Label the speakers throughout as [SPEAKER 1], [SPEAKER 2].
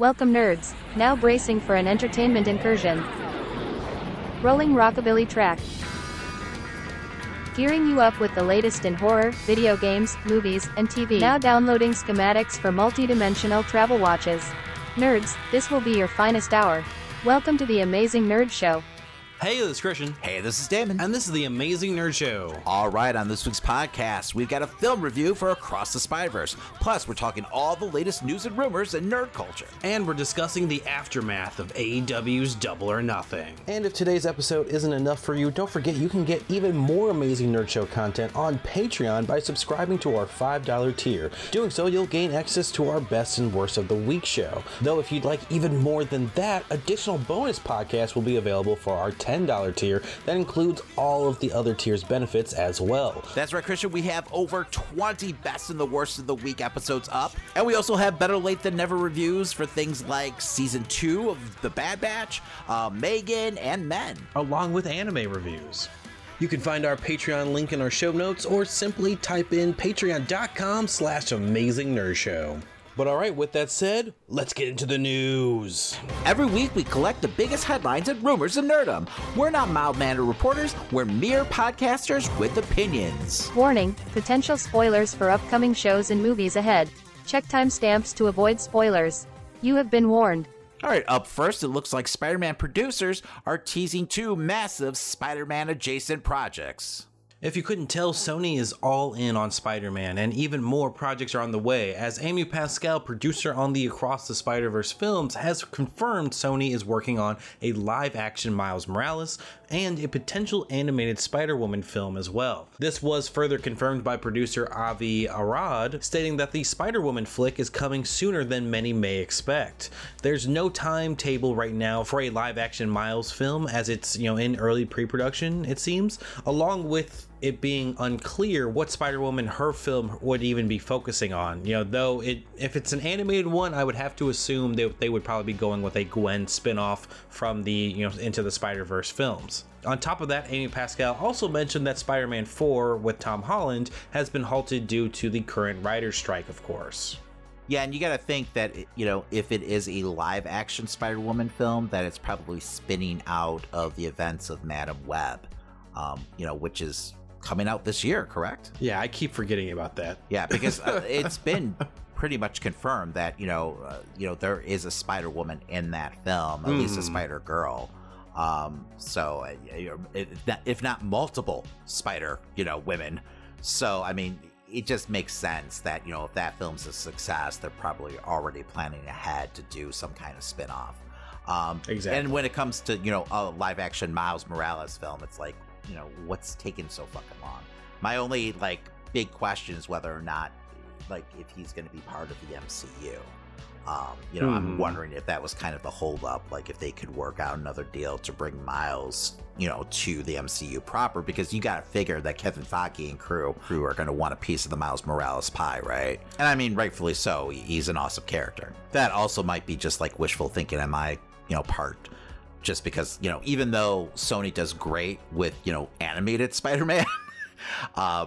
[SPEAKER 1] Welcome nerds, now bracing for an entertainment incursion. Rolling rockabilly track. Gearing you up with the latest in horror, video games, movies, and TV. Now downloading schematics for multi-dimensional travel watches. Nerds, this will be your finest hour. Welcome to the Amazing Nerd Show.
[SPEAKER 2] Hey, this is Christian,
[SPEAKER 3] Hey, this is Damon.
[SPEAKER 2] and this is the Amazing Nerd Show.
[SPEAKER 3] All right, on this week's podcast, we've got a film review for Across the Spider-Verse. Plus, we're talking all the latest news and rumors in nerd culture.
[SPEAKER 2] And we're discussing the aftermath of AEW's Double or Nothing.
[SPEAKER 4] And if today's episode isn't enough for you, don't forget you can get even more amazing Nerd Show content on Patreon by subscribing to our $5 tier. Doing so, you'll gain access to our best and worst of the week show. Though, if you'd like even more than that, additional bonus podcasts will be available for our $10 tier that includes all of the other tiers' benefits as well.
[SPEAKER 3] That's right, Christian. We have over 20 best and the worst of the week episodes up. And we also have Better Late Than Never reviews for things like season two of The Bad Batch, uh, Megan, and Men.
[SPEAKER 4] along with anime reviews. You can find our Patreon link in our show notes or simply type in patreon.com slash amazing nerd show. But alright, with that said, let's get into the news.
[SPEAKER 3] Every week, we collect the biggest headlines and rumors in nerdom. We're not mild-mannered reporters. We're mere podcasters with opinions.
[SPEAKER 1] Warning, potential spoilers for upcoming shows and movies ahead. Check timestamps to avoid spoilers. You have been warned.
[SPEAKER 3] All right, up first, it looks like Spider Man producers are teasing two massive Spider Man adjacent projects.
[SPEAKER 2] If you couldn't tell, Sony is all in on Spider Man, and even more projects are on the way, as Amy Pascal, producer on the Across the Spider Verse films, has confirmed Sony is working on a live action Miles Morales and a potential animated Spider Woman film as well. This was further confirmed by producer Avi Arad, stating that the Spider Woman flick is coming sooner than many may expect. There's no timetable right now for a live action Miles film, as it's, you know, in early pre production, it seems, along with it being unclear what Spider-Woman her film would even be focusing on. You know, though it if it's an animated one, I would have to assume that they would probably be going with a Gwen spin-off from the, you know, into the Spider-Verse films. On top of that, Amy Pascal also mentioned that Spider-Man 4 with Tom Holland has been halted due to the current writer's strike, of course.
[SPEAKER 3] Yeah, and you got to think that, you know, if it is a live action Spider Woman film, that it's probably spinning out of the events of Madame Web, um, you know, which is coming out this year, correct?
[SPEAKER 2] Yeah, I keep forgetting about that.
[SPEAKER 3] Yeah, because uh, it's been pretty much confirmed that you know, uh, you know, there is a Spider Woman in that film, at least a
[SPEAKER 2] Mm.
[SPEAKER 3] Spider Girl. Um, so uh, if not, if not multiple Spider, you know, women. So I mean, it just makes sense that you know, if that film's a success, they're probably already planning ahead to do some kind of spin off. Um,
[SPEAKER 2] Exactly.
[SPEAKER 3] And when it comes to you know a live action Miles Morales film, it's like you know what's taken so fucking long. My only like big question is whether or not like if he's going to be part of the MCU. Um, you know, I'm
[SPEAKER 2] Hmm.
[SPEAKER 3] wondering if that was kind of the holdup, like if they could work out another deal to bring Miles, you know, to the MCU proper, because you got to figure that Kevin Feige and crew crew are going to want a piece of the Miles Morales pie, right? And I mean, rightfully so. He's an awesome character. That also might be just like wishful thinking on my, you know, part just because you know even though sony does great with you know animated spider-man uh,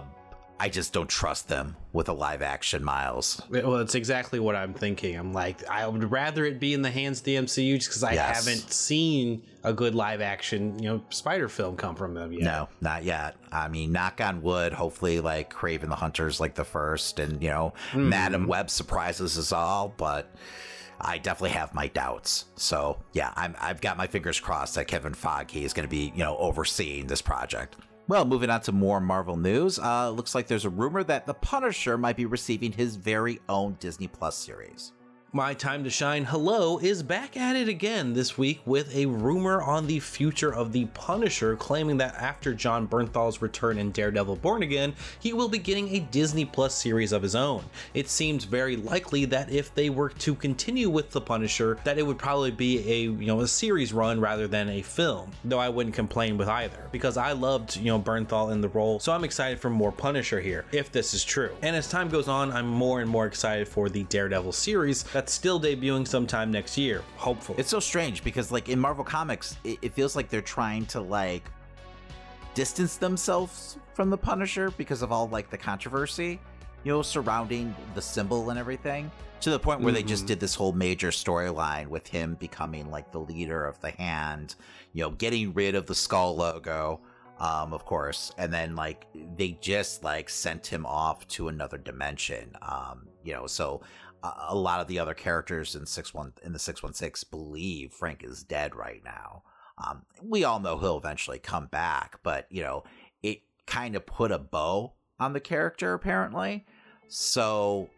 [SPEAKER 3] i just don't trust them with a live action miles
[SPEAKER 2] Well, it's exactly what I'm thinking. I'm like, I would rather it be in the hands of the MCU just because I
[SPEAKER 3] Yes.
[SPEAKER 2] haven't seen a good live action, you know, spider film come from them yet.
[SPEAKER 3] no not yet i mean knock on wood hopefully like Kraven the hunters like the first and you know
[SPEAKER 2] Hmm.
[SPEAKER 3] madame web surprises us all but I definitely have my doubts. So yeah, I'm, I've got my fingers crossed that Kevin Feige is going to be, you know, overseeing this project. Well, moving on to more Marvel news, uh, looks like there's a rumor that The Punisher might be receiving his very own Disney Plus series.
[SPEAKER 2] My Time to Shine Hello is back at it again this week with a rumor on the future of the Punisher, claiming that after Jon Bernthal's return in Daredevil Born Again, he will be getting a Disney Plus series of his own. It seems very likely that if they were to continue with the Punisher, that it would probably be a you know a series run rather than a film. Though I wouldn't complain with either, because I loved you know Bernthal in the role, so I'm excited for more Punisher here, if this is true. And as time goes on, I'm more and more excited for the Daredevil series still debuting sometime next year, hopefully.
[SPEAKER 3] It's so strange because, like, in Marvel Comics, it, it feels like they're trying to, like, distance themselves from the Punisher because of all, like, the controversy. you know, surrounding the symbol and everything. To the point where they just
[SPEAKER 2] Mhm.
[SPEAKER 3] did this whole major storyline with him becoming like the leader of the hand, you know, getting rid of the skull logo, um, of course, and then like they just like sent him off to another dimension. Um, you know, so a, lot of the other characters in six one in the six one six believe Frank is dead right now. Um, we all know he'll eventually come back, but you know, it kind of put a bow on the character apparently. So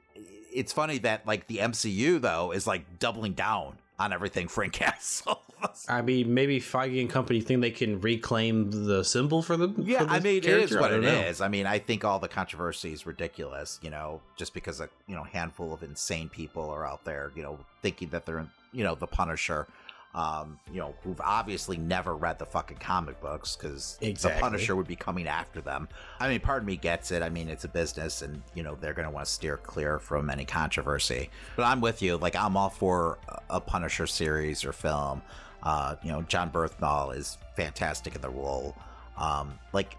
[SPEAKER 3] it's funny that like the MCU though is like doubling down on everything Frank Castle.
[SPEAKER 2] I mean, maybe Feige and company think they can reclaim the symbol for the.
[SPEAKER 3] yeah,
[SPEAKER 2] for
[SPEAKER 3] I mean it is
[SPEAKER 2] character?
[SPEAKER 3] What it
[SPEAKER 2] know.
[SPEAKER 3] is. I mean, I think all the controversy is ridiculous. You know, just because a you know handful of insane people are out there, you know, thinking that they're you know the Punisher. Um, you know, who've obviously never read the fucking comic books because
[SPEAKER 2] Exactly.
[SPEAKER 3] the Punisher would be coming after them. I mean, part of me gets it. I mean, it's a business, and you know they're going to want to steer clear from any controversy. But I'm with you. Like, I'm all for a Punisher series or film. Uh, you know, Jon Bernthal is fantastic in the role. Um, like,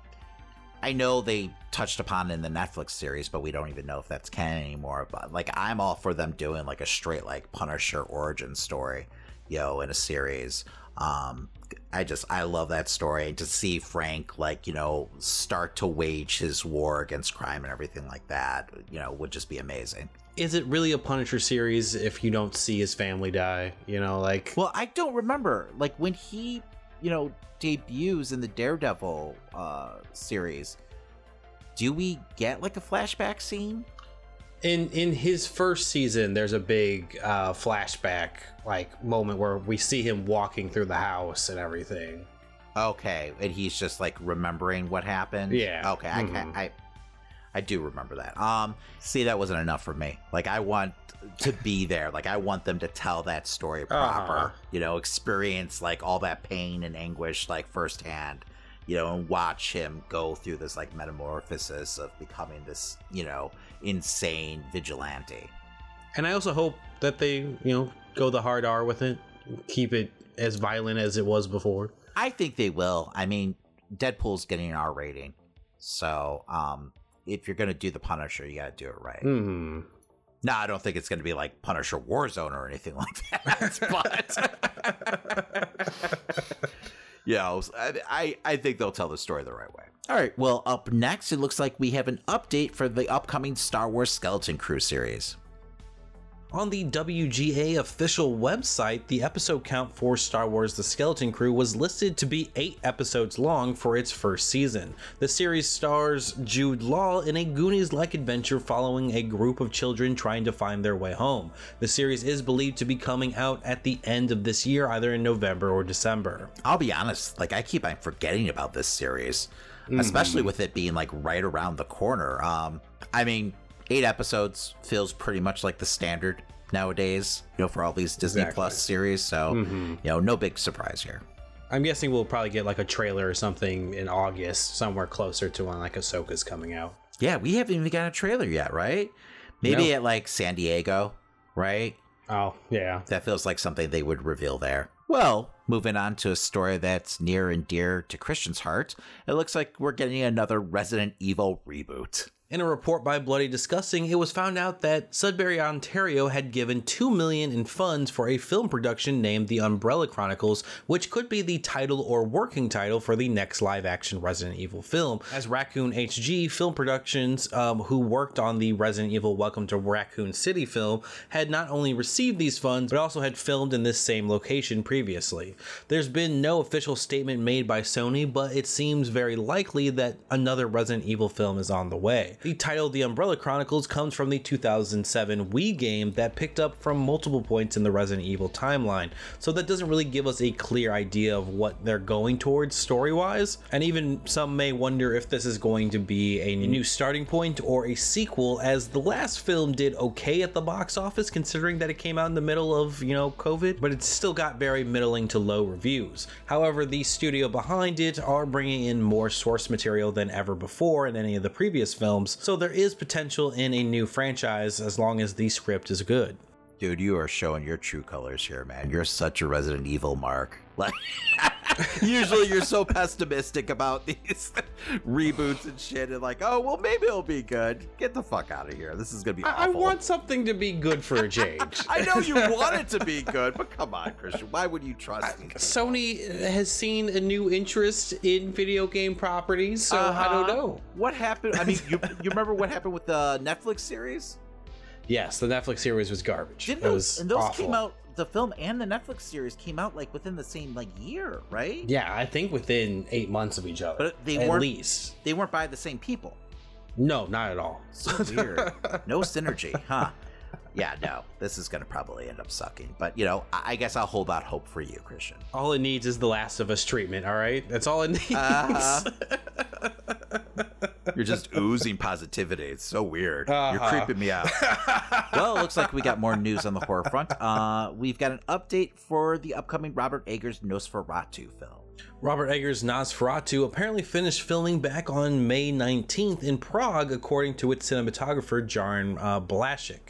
[SPEAKER 3] I know they touched upon it in the Netflix series, but we don't even know if that's canon anymore. But like, I'm all for them doing like a straight like Punisher origin story, you know, in a series. Um, I just I love that story and to see Frank like you know start to wage his war against crime and everything like that, you know, would just be amazing.
[SPEAKER 2] Is it really a Punisher series if you don't see his family die? You know, like.
[SPEAKER 3] Well, I don't remember like when he, you know, debuts in the Daredevil uh series. Do we get like a flashback scene?
[SPEAKER 2] In in his first season there's a big uh flashback like moment where we see him walking through the house and everything
[SPEAKER 3] Okay, and he's just like remembering what happened.
[SPEAKER 2] Yeah.
[SPEAKER 3] Okay, I,
[SPEAKER 2] Mhm.
[SPEAKER 3] I, I do remember that. Um, see, that wasn't enough for me. Like, I want to be there. Like, I want them to tell that story proper.
[SPEAKER 2] Uh-huh.
[SPEAKER 3] You know, experience like all that pain and anguish like firsthand. You know, and watch him go through this like metamorphosis of becoming this, you know, insane vigilante.
[SPEAKER 2] and i also hope that they you know go the hard r with it keep it as violent as it was before
[SPEAKER 3] I think they will. I mean, Deadpool's getting an R rating, so um, if you're gonna do the Punisher, you gotta do it right.
[SPEAKER 2] hmm
[SPEAKER 3] No, I don't think it's gonna be like Punisher Warzone or anything like that. but you know, I, I I think they'll tell the story the right way. All right. Well, up next, it looks like we have an update for the upcoming Star Wars Skeleton Crew series.
[SPEAKER 2] On the WGA official website, the episode count for Star Wars The Skeleton Crew was listed to be eight episodes long for its first season. The series stars Jude Law in a Goonies like adventure following a group of children trying to find their way home. The series is believed to be coming out at the end of this year, either in November or December.
[SPEAKER 3] I'll be honest, like I keep on forgetting about this series, especially with it being like right around the corner. Um, I mean, eight episodes feels pretty much like the standard nowadays, you know, for all these Disney
[SPEAKER 2] Exactly.
[SPEAKER 3] Plus series. So, mm-hmm. you know, no big surprise here.
[SPEAKER 2] I'm guessing we'll probably get like a trailer or something in August, somewhere closer to when like Ahsoka's coming out.
[SPEAKER 3] Yeah, we haven't even got a trailer yet, right? Maybe
[SPEAKER 2] No.
[SPEAKER 3] at like San Diego, right?
[SPEAKER 2] Oh, yeah.
[SPEAKER 3] That feels like something they would reveal there. Well, moving on to a story that's near and dear to Christian's heart, it looks like we're getting another Resident Evil reboot.
[SPEAKER 2] In a report by Bloody Disgusting, it was found out that Sudbury, Ontario had given 2 million in funds for a film production named The Umbrella Chronicles, which could be the title or working title for the next live-action Resident Evil film. As Raccoon HG Film Productions, um, who worked on the Resident Evil Welcome to Raccoon City film, had not only received these funds, but also had filmed in this same location previously. There's been no official statement made by Sony, but it seems very likely that another Resident Evil film is on the way. The title The Umbrella Chronicles comes from the 2007 Wii game that picked up from multiple points in the Resident Evil timeline, so that doesn't really give us a clear idea of what they're going towards story wise. And even some may wonder if this is going to be a new starting point or a sequel, as the last film did okay at the box office considering that it came out in the middle of, you know, COVID, but it's still got very middling to low reviews. However, the studio behind it are bringing in more source material than ever before in any of the previous films, so there is potential in a new franchise as long as the script is good.
[SPEAKER 3] Dude, you are showing your true colors here, man. You're such a Resident Evil mark. Like Usually you're so pessimistic about these reboots and shit and like, oh, well, maybe it'll be good. Get the fuck out of here. This is going to be
[SPEAKER 5] I, I want something to be good for a change.
[SPEAKER 3] I know you want it to be good, but come on, Christian. Why would you trust me?
[SPEAKER 5] Sony has seen a new interest in video game properties, so I don't
[SPEAKER 3] Uh-huh.
[SPEAKER 5] know.
[SPEAKER 3] What happened? I mean, you, you remember what happened with the Netflix series?
[SPEAKER 5] Yes, the Netflix series was garbage.
[SPEAKER 3] Didn't
[SPEAKER 5] it
[SPEAKER 3] those, and those
[SPEAKER 5] awful.
[SPEAKER 3] came out, the film and the Netflix series came out like within the same like year, right?
[SPEAKER 5] Yeah, I think within eight months of each other.
[SPEAKER 3] But they
[SPEAKER 5] at
[SPEAKER 3] weren't-
[SPEAKER 5] least.
[SPEAKER 3] They weren't by the same people.
[SPEAKER 5] No, not at all.
[SPEAKER 3] So weird. no synergy, huh? Yeah, no. This is going to probably end up sucking. But, you know, I, I guess I'll hold out hope for you, Christian.
[SPEAKER 5] All it needs is the Last of Us treatment. All right, that's all it needs.
[SPEAKER 3] Uh-huh. You're just oozing positivity. It's so weird. You're
[SPEAKER 5] Uh-huh.
[SPEAKER 3] creeping me out. well, it looks like we got more news on the horror front. Uh, we've got an update for the upcoming Robert Eggers Nosferatu film.
[SPEAKER 2] Robert Eggers' Nosferatu apparently finished filming back on May 19th in Prague, according to its cinematographer, Jarin uh,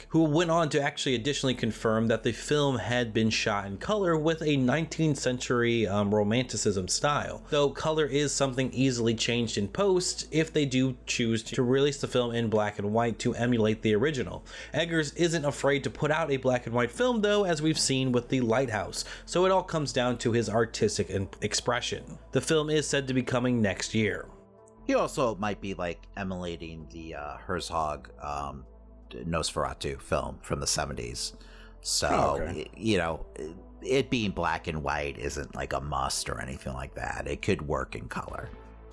[SPEAKER 2] who went on to actually additionally confirm that the film had been shot in color with a 19th century um, romanticism style, though color is something easily changed in post if they do choose to release the film in black and white to emulate the original. Eggers isn't afraid to put out a black and white film, though, as we've seen with The Lighthouse, so it all comes down to his artistic in- The film is said to be coming next year.
[SPEAKER 3] He also might be like emulating the uh, Herzog um, Nosferatu film from the 70s. So,
[SPEAKER 5] Oh, okay.
[SPEAKER 3] you know, it being black and white isn't like a must or anything like that. It could work in color.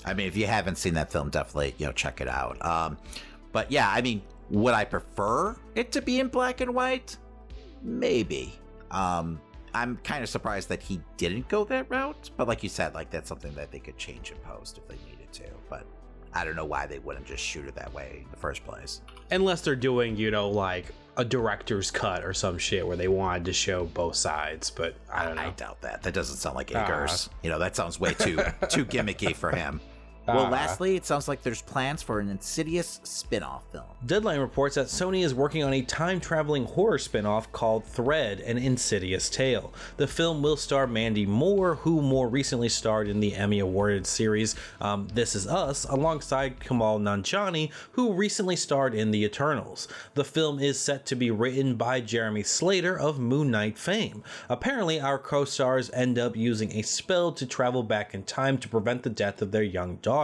[SPEAKER 3] I mean, if you haven't seen that film, definitely, you know, check it out. Um, but yeah, I mean, would I prefer it to be in black and white? Maybe. Um, I'm kind of surprised that he didn't go that route, but like you said, like that's something that they could change in post if they needed to. But I don't know why they wouldn't just shoot it that way in the first place.
[SPEAKER 5] Unless they're doing, you know, like a director's cut or some shit where they wanted to show both sides, but I don't know.
[SPEAKER 3] I doubt that. That doesn't sound like
[SPEAKER 5] Ah.
[SPEAKER 3] Eggers. You know, that sounds way too too gimmicky for him. Well,
[SPEAKER 5] Ah.
[SPEAKER 3] lastly, it sounds like there's plans for an Insidious spin-off film.
[SPEAKER 2] Deadline reports that Sony is working on a time traveling horror spin off called Thread An Insidious Tale. The film will star Mandy Moore, who more recently starred in the Emmy awarded series um, This Is Us, alongside Kumail Nanjiani, who recently starred in The Eternals. The film is set to be written by Jeremy Slater of Moon Knight fame. Apparently, our co stars end up using a spell to travel back in time to prevent the death of their young daughter.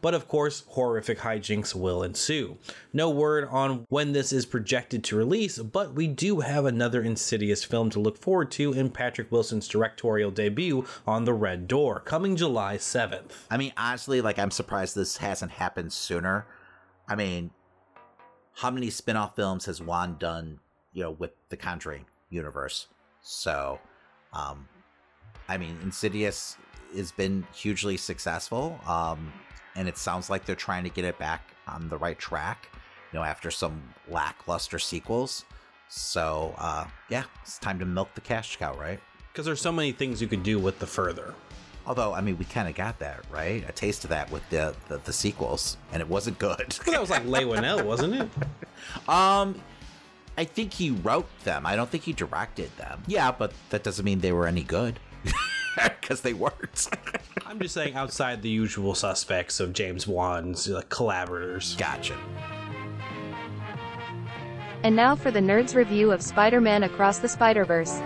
[SPEAKER 2] But of course, horrific hijinks will ensue. No word on when this is projected to release, but we do have another Insidious film to look forward to in Patrick Wilson's directorial debut on The Red Door, coming July 7th.
[SPEAKER 3] I mean, honestly, like I'm surprised this hasn't happened sooner. I mean, how many spin-off films has Wan done, you know, with the Conjuring universe? So, um I mean, Insidious has been hugely successful. Um and it sounds like they're trying to get it back on the right track, you know, after some lackluster sequels. So, uh yeah, it's time to milk the cash cow, right?
[SPEAKER 2] Because there's so many things you could do with the further.
[SPEAKER 3] Although, I mean, we kind of got that, right? A taste of that with the, the, the sequels, and it wasn't good.
[SPEAKER 2] That was like Leigh Whannell, wasn't it?
[SPEAKER 3] um, I think he wrote them. I don't think he directed them. Yeah, but that doesn't mean they were any good. Because they weren't.
[SPEAKER 2] I'm just saying outside the usual suspects of James Wan's uh, collaborators.
[SPEAKER 3] gotcha.
[SPEAKER 1] And now for the Nerds review of Spider Man Across the Spider Verse.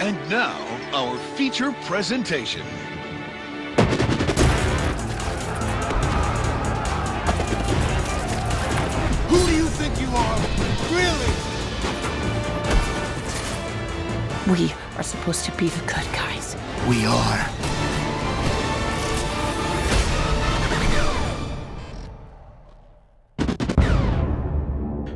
[SPEAKER 6] And now, our feature presentation. Who do you think you are? Really?
[SPEAKER 7] We are supposed to be the good guys.
[SPEAKER 6] We are.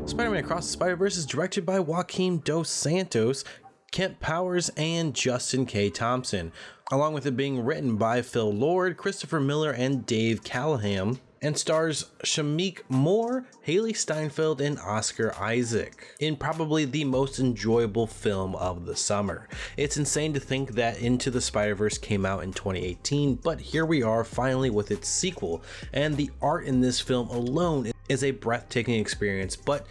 [SPEAKER 2] Spider Man Across the Spider Verse is directed by Joaquin Dos Santos, Kemp Powers, and Justin K. Thompson, along with it being written by Phil Lord, Christopher Miller, and Dave Callaham, and stars Shameik Moore, Hailee Steinfeld, and Oscar Isaac in probably the most enjoyable film of the summer. It's insane to think that Into the Spider Verse came out in 2018, but here we are finally with its sequel, and the art in this film alone is a breathtaking experience, but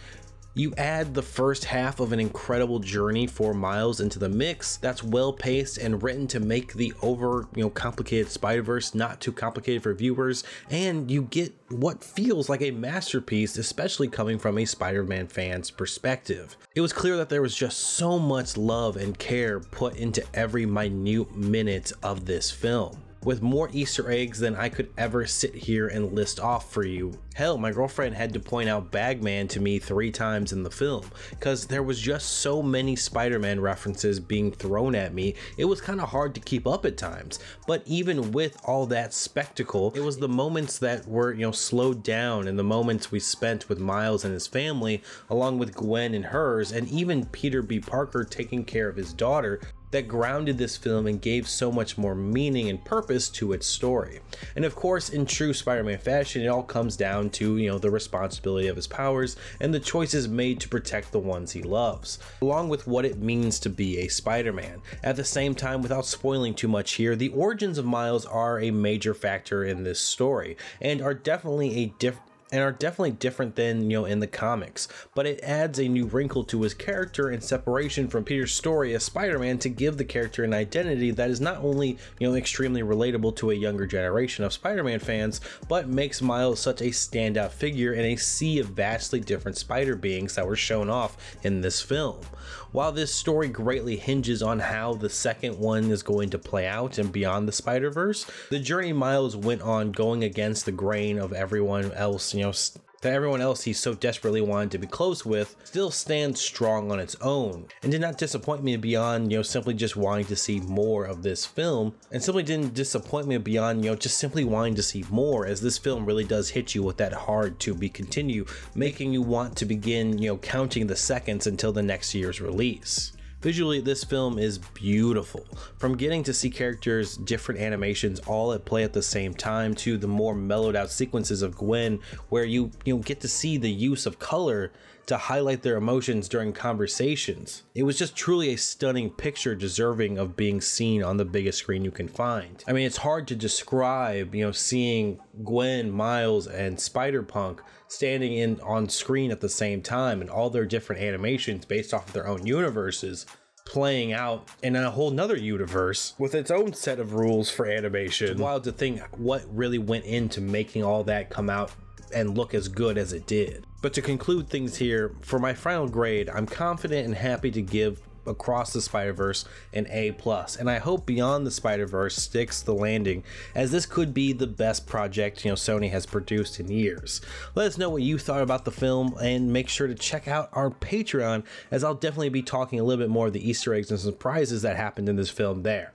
[SPEAKER 2] You add the first half of an incredible journey for Miles into the mix that's well paced and written to make the over, you know, complicated Spider-Verse not too complicated for viewers, and you get what feels like a masterpiece, especially coming from a Spider-Man fan's perspective. It was clear that there was just so much love and care put into every minute minute of this film with more Easter eggs than I could ever sit here and list off for you. Hell, my girlfriend had to point out Bagman to me three times in the film because there was just so many Spider Man references being thrown at me, it was kind of hard to keep up at times. But even with all that spectacle, it was the moments that were, you know, slowed down and the moments we spent with Miles and his family, along with Gwen and hers, and even Peter B. Parker taking care of his daughter that grounded this film and gave so much more meaning and purpose to its story. And of course, in true Spider-Man fashion, it all comes down to, you know, the responsibility of his powers and the choices made to protect the ones he loves, along with what it means to be a Spider-Man. At the same time, without spoiling too much here, the origins of Miles are a major factor in this story and are definitely a different and are definitely different than you know in the comics. But it adds a new wrinkle to his character and separation from peter's story as spider-man to give the character an identity that is not only you know extremely relatable to a younger generation of spider-man fans but makes miles such a standout figure in a sea of vastly different spider beings that were shown off in this film while this story greatly hinges on how the second one is going to play out and beyond the Spider Verse, the journey Miles went on going against the grain of everyone else, you know, that everyone else he so desperately wanted to be close with still stands strong on its own and did not disappoint me beyond you know simply just wanting to see more of this film and simply didn't disappoint me beyond you know just simply wanting to see more as this film really does hit you with that hard to be continue making you want to begin you know counting the seconds until the next year's release Visually, this film is beautiful. From getting to see characters' different animations all at play at the same time to the more mellowed out sequences of Gwen where you you know, get to see the use of color to highlight their emotions during conversations. It was just truly a stunning picture deserving of being seen on the biggest screen you can find. I mean, it's hard to describe, you know, seeing Gwen, Miles, and Spider-Punk standing in on screen at the same time and all their different animations based off of their own universes playing out in a whole nother universe with its own set of rules for animation. It's wild to think what really went into making all that come out and look as good as it did. But to conclude things here, for my final grade, I'm confident and happy to give across the Spider-Verse an A+, plus, and I hope Beyond the Spider-Verse sticks the landing as this could be the best project, you know, Sony has produced in years. Let us know what you thought about the film and make sure to check out our Patreon as I'll definitely be talking a little bit more of the Easter eggs and surprises that happened in this film there.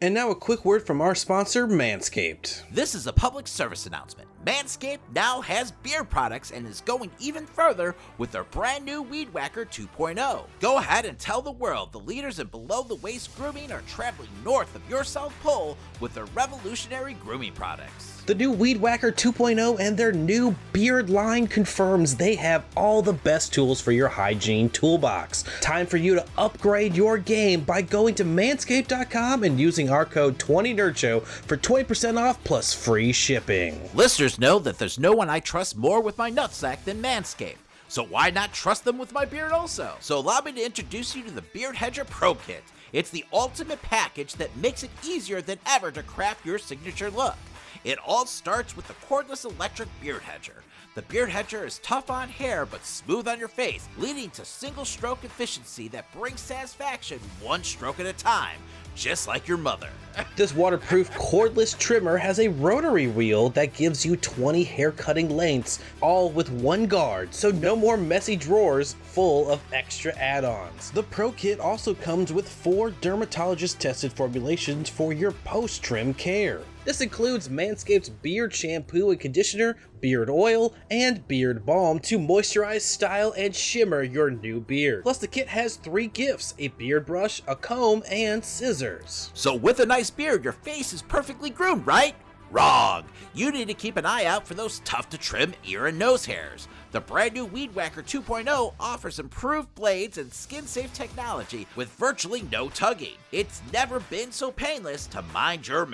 [SPEAKER 2] And now a quick word from our sponsor, Manscaped.
[SPEAKER 3] This is a public service announcement. Manscaped now has beard products and is going even further with their brand new Weed Whacker 2.0. Go ahead and tell the world the leaders in below the waist grooming are traveling north of your South Pole with their revolutionary grooming products.
[SPEAKER 2] The new Weed Whacker 2.0 and their new beard line confirms they have all the best tools for your hygiene toolbox. Time for you to upgrade your game by going to manscaped.com and using our code 20NerdShow for 20% off plus free shipping.
[SPEAKER 3] Listeners know that there's no one I trust more with my nutsack than Manscaped. So why not trust them with my beard also? So allow me to introduce you to the Beard Hedger Pro Kit. It's the ultimate package that makes it easier than ever to craft your signature look. It all starts with the cordless electric beard hedger. The beard hedger is tough on hair but smooth on your face, leading to single stroke efficiency that brings satisfaction one stroke at a time, just like your mother.
[SPEAKER 2] This waterproof cordless trimmer has a rotary wheel that gives you 20 hair cutting lengths, all with one guard, so no more messy drawers full of extra add ons. The Pro Kit also comes with four dermatologist tested formulations for your post trim care. This includes Manscaped's beard shampoo and conditioner, beard oil, and beard balm to moisturize, style, and shimmer your new beard. Plus, the kit has three gifts a beard brush, a comb, and scissors.
[SPEAKER 3] So, with a nice beard, your face is perfectly groomed, right? Wrong! You need to keep an eye out for those tough to trim ear and nose hairs.
[SPEAKER 8] The brand new Weed Whacker 2.0 offers improved blades and skin safe technology with virtually no tugging. It's never been so painless to mind your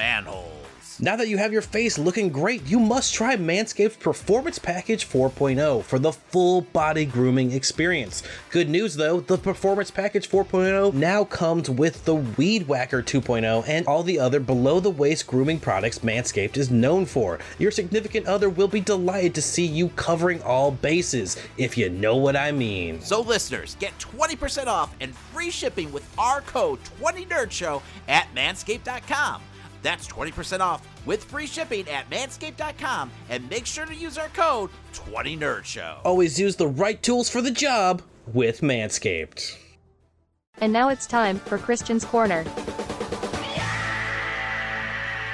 [SPEAKER 2] Now that you have your face looking great, you must try Manscaped's Performance Package 4.0 for the full body grooming experience. Good news though, the Performance Package 4.0 now comes with the Weed Whacker 2.0 and all the other below the waist grooming products Manscaped is known for. Your significant other will be delighted to see you covering all bases, if you know what I mean.
[SPEAKER 8] So, listeners, get 20% off and free shipping with our code 20NerdShow at manscaped.com. That's 20% off with free shipping at manscaped.com and make sure to use our code 20NerdShow.
[SPEAKER 2] Always use the right tools for the job with Manscaped.
[SPEAKER 1] And now it's time for Christian's Corner.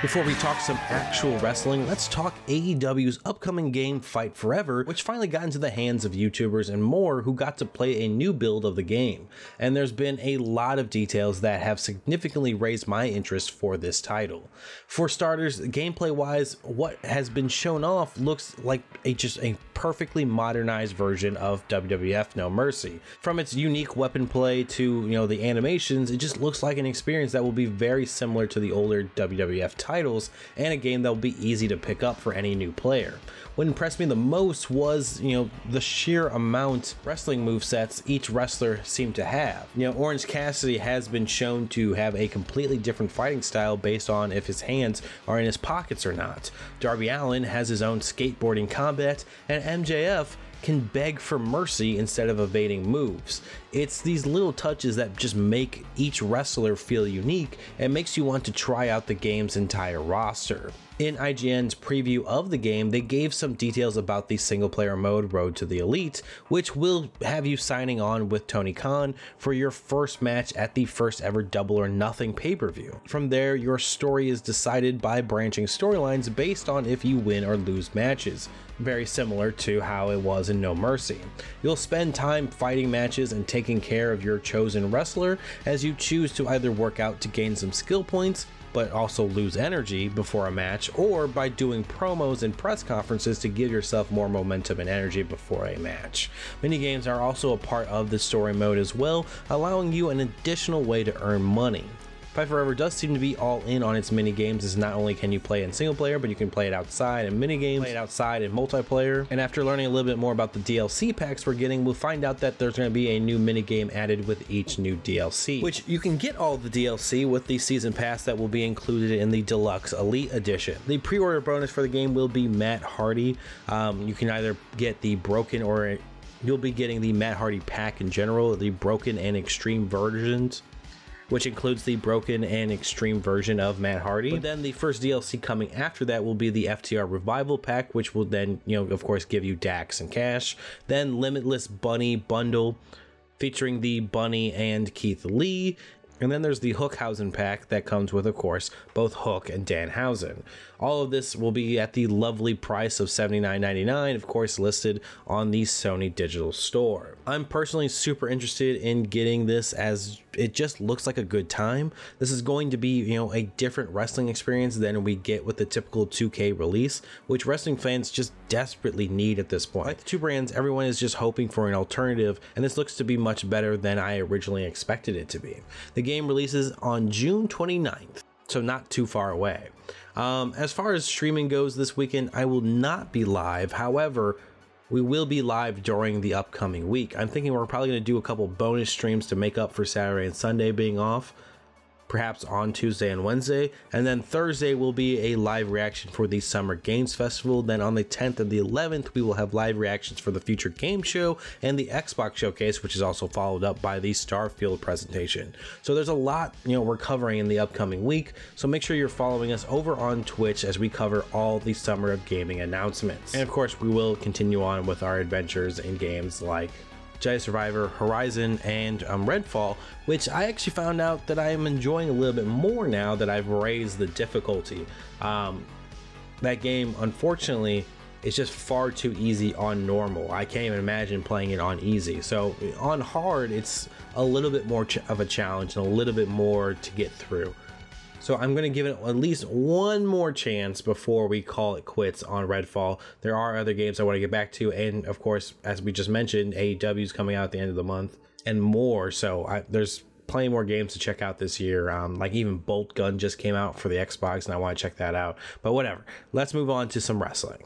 [SPEAKER 2] Before we talk some actual wrestling, let's talk AEW's upcoming game Fight Forever, which finally got into the hands of YouTubers and more who got to play a new build of the game. And there's been a lot of details that have significantly raised my interest for this title. For starters, gameplay wise, what has been shown off looks like a just a perfectly modernized version of WWF No Mercy. From its unique weapon play to, you know, the animations, it just looks like an experience that will be very similar to the older WWF titles and a game that will be easy to pick up for any new player. What impressed me the most was, you know, the sheer amount wrestling move sets each wrestler seemed to have. You know, Orange Cassidy has been shown to have a completely different fighting style based on if his hands are in his pockets or not. Darby Allin has his own skateboarding combat, and MJF can beg for mercy instead of evading moves. It's these little touches that just make each wrestler feel unique and makes you want to try out the game's entire roster. In IGN's preview of the game, they gave some details about the single player mode Road to the Elite, which will have you signing on with Tony Khan for your first match at the first ever Double or Nothing pay per view. From there, your story is decided by branching storylines based on if you win or lose matches very similar to how it was in No Mercy. You'll spend time fighting matches and taking care of your chosen wrestler as you choose to either work out to gain some skill points, but also lose energy before a match, or by doing promos and press conferences to give yourself more momentum and energy before a match. Minigames are also a part of the story mode as well, allowing you an additional way to earn money. Fight Forever does seem to be all in on its mini games. As not only can you play in single player, but you can play it outside in mini games, play it outside in multiplayer. And after learning a little bit more about the DLC packs we're getting, we'll find out that there's going to be a new mini game added with each new DLC. Which you can get all the DLC with the season pass that will be included in the deluxe Elite Edition. The pre-order bonus for the game will be Matt Hardy. Um, you can either get the broken or you'll be getting the Matt Hardy pack in general, the broken and extreme versions which includes the broken and extreme version of Matt Hardy. But then the first DLC coming after that will be the FTR Revival Pack, which will then, you know, of course, give you Dax and Cash. Then Limitless Bunny Bundle featuring the Bunny and Keith Lee. And then there's the Hookhausen pack that comes with, of course, both Hook and Danhausen. All of this will be at the lovely price of $79.99, of course, listed on the Sony Digital Store. I'm personally super interested in getting this as it just looks like a good time. This is going to be, you know, a different wrestling experience than we get with the typical 2K release, which wrestling fans just desperately need at this point. Like the two brands, everyone is just hoping for an alternative, and this looks to be much better than I originally expected it to be. The game releases on June 29th, so not too far away. Um, as far as streaming goes this weekend, I will not be live. However, we will be live during the upcoming week. I'm thinking we're probably going to do a couple bonus streams to make up for Saturday and Sunday being off perhaps on Tuesday and Wednesday. And then Thursday will be a live reaction for the Summer Games Festival. Then on the 10th and the 11th, we will have live reactions for the Future Game Show and the Xbox Showcase, which is also followed up by the Starfield presentation. So there's a lot, you know, we're covering in the upcoming week. So make sure you're following us over on Twitch as we cover all the Summer of Gaming announcements. And of course, we will continue on with our adventures in games like Jedi Survivor, Horizon, and um, Redfall, which I actually found out that I am enjoying a little bit more now that I've raised the difficulty. Um, that game, unfortunately, is just far too easy on normal. I can't even imagine playing it on easy. So on hard, it's a little bit more ch- of a challenge and a little bit more to get through. So I'm going to give it at least one more chance before we call it quits on Redfall. There are other games I want to get back to, and of course, as we just mentioned, AEW is coming out at the end of the month and more. So I, there's plenty more games to check out this year. Um, like even Boltgun just came out for the Xbox, and I want to check that out. But whatever. Let's move on to some wrestling.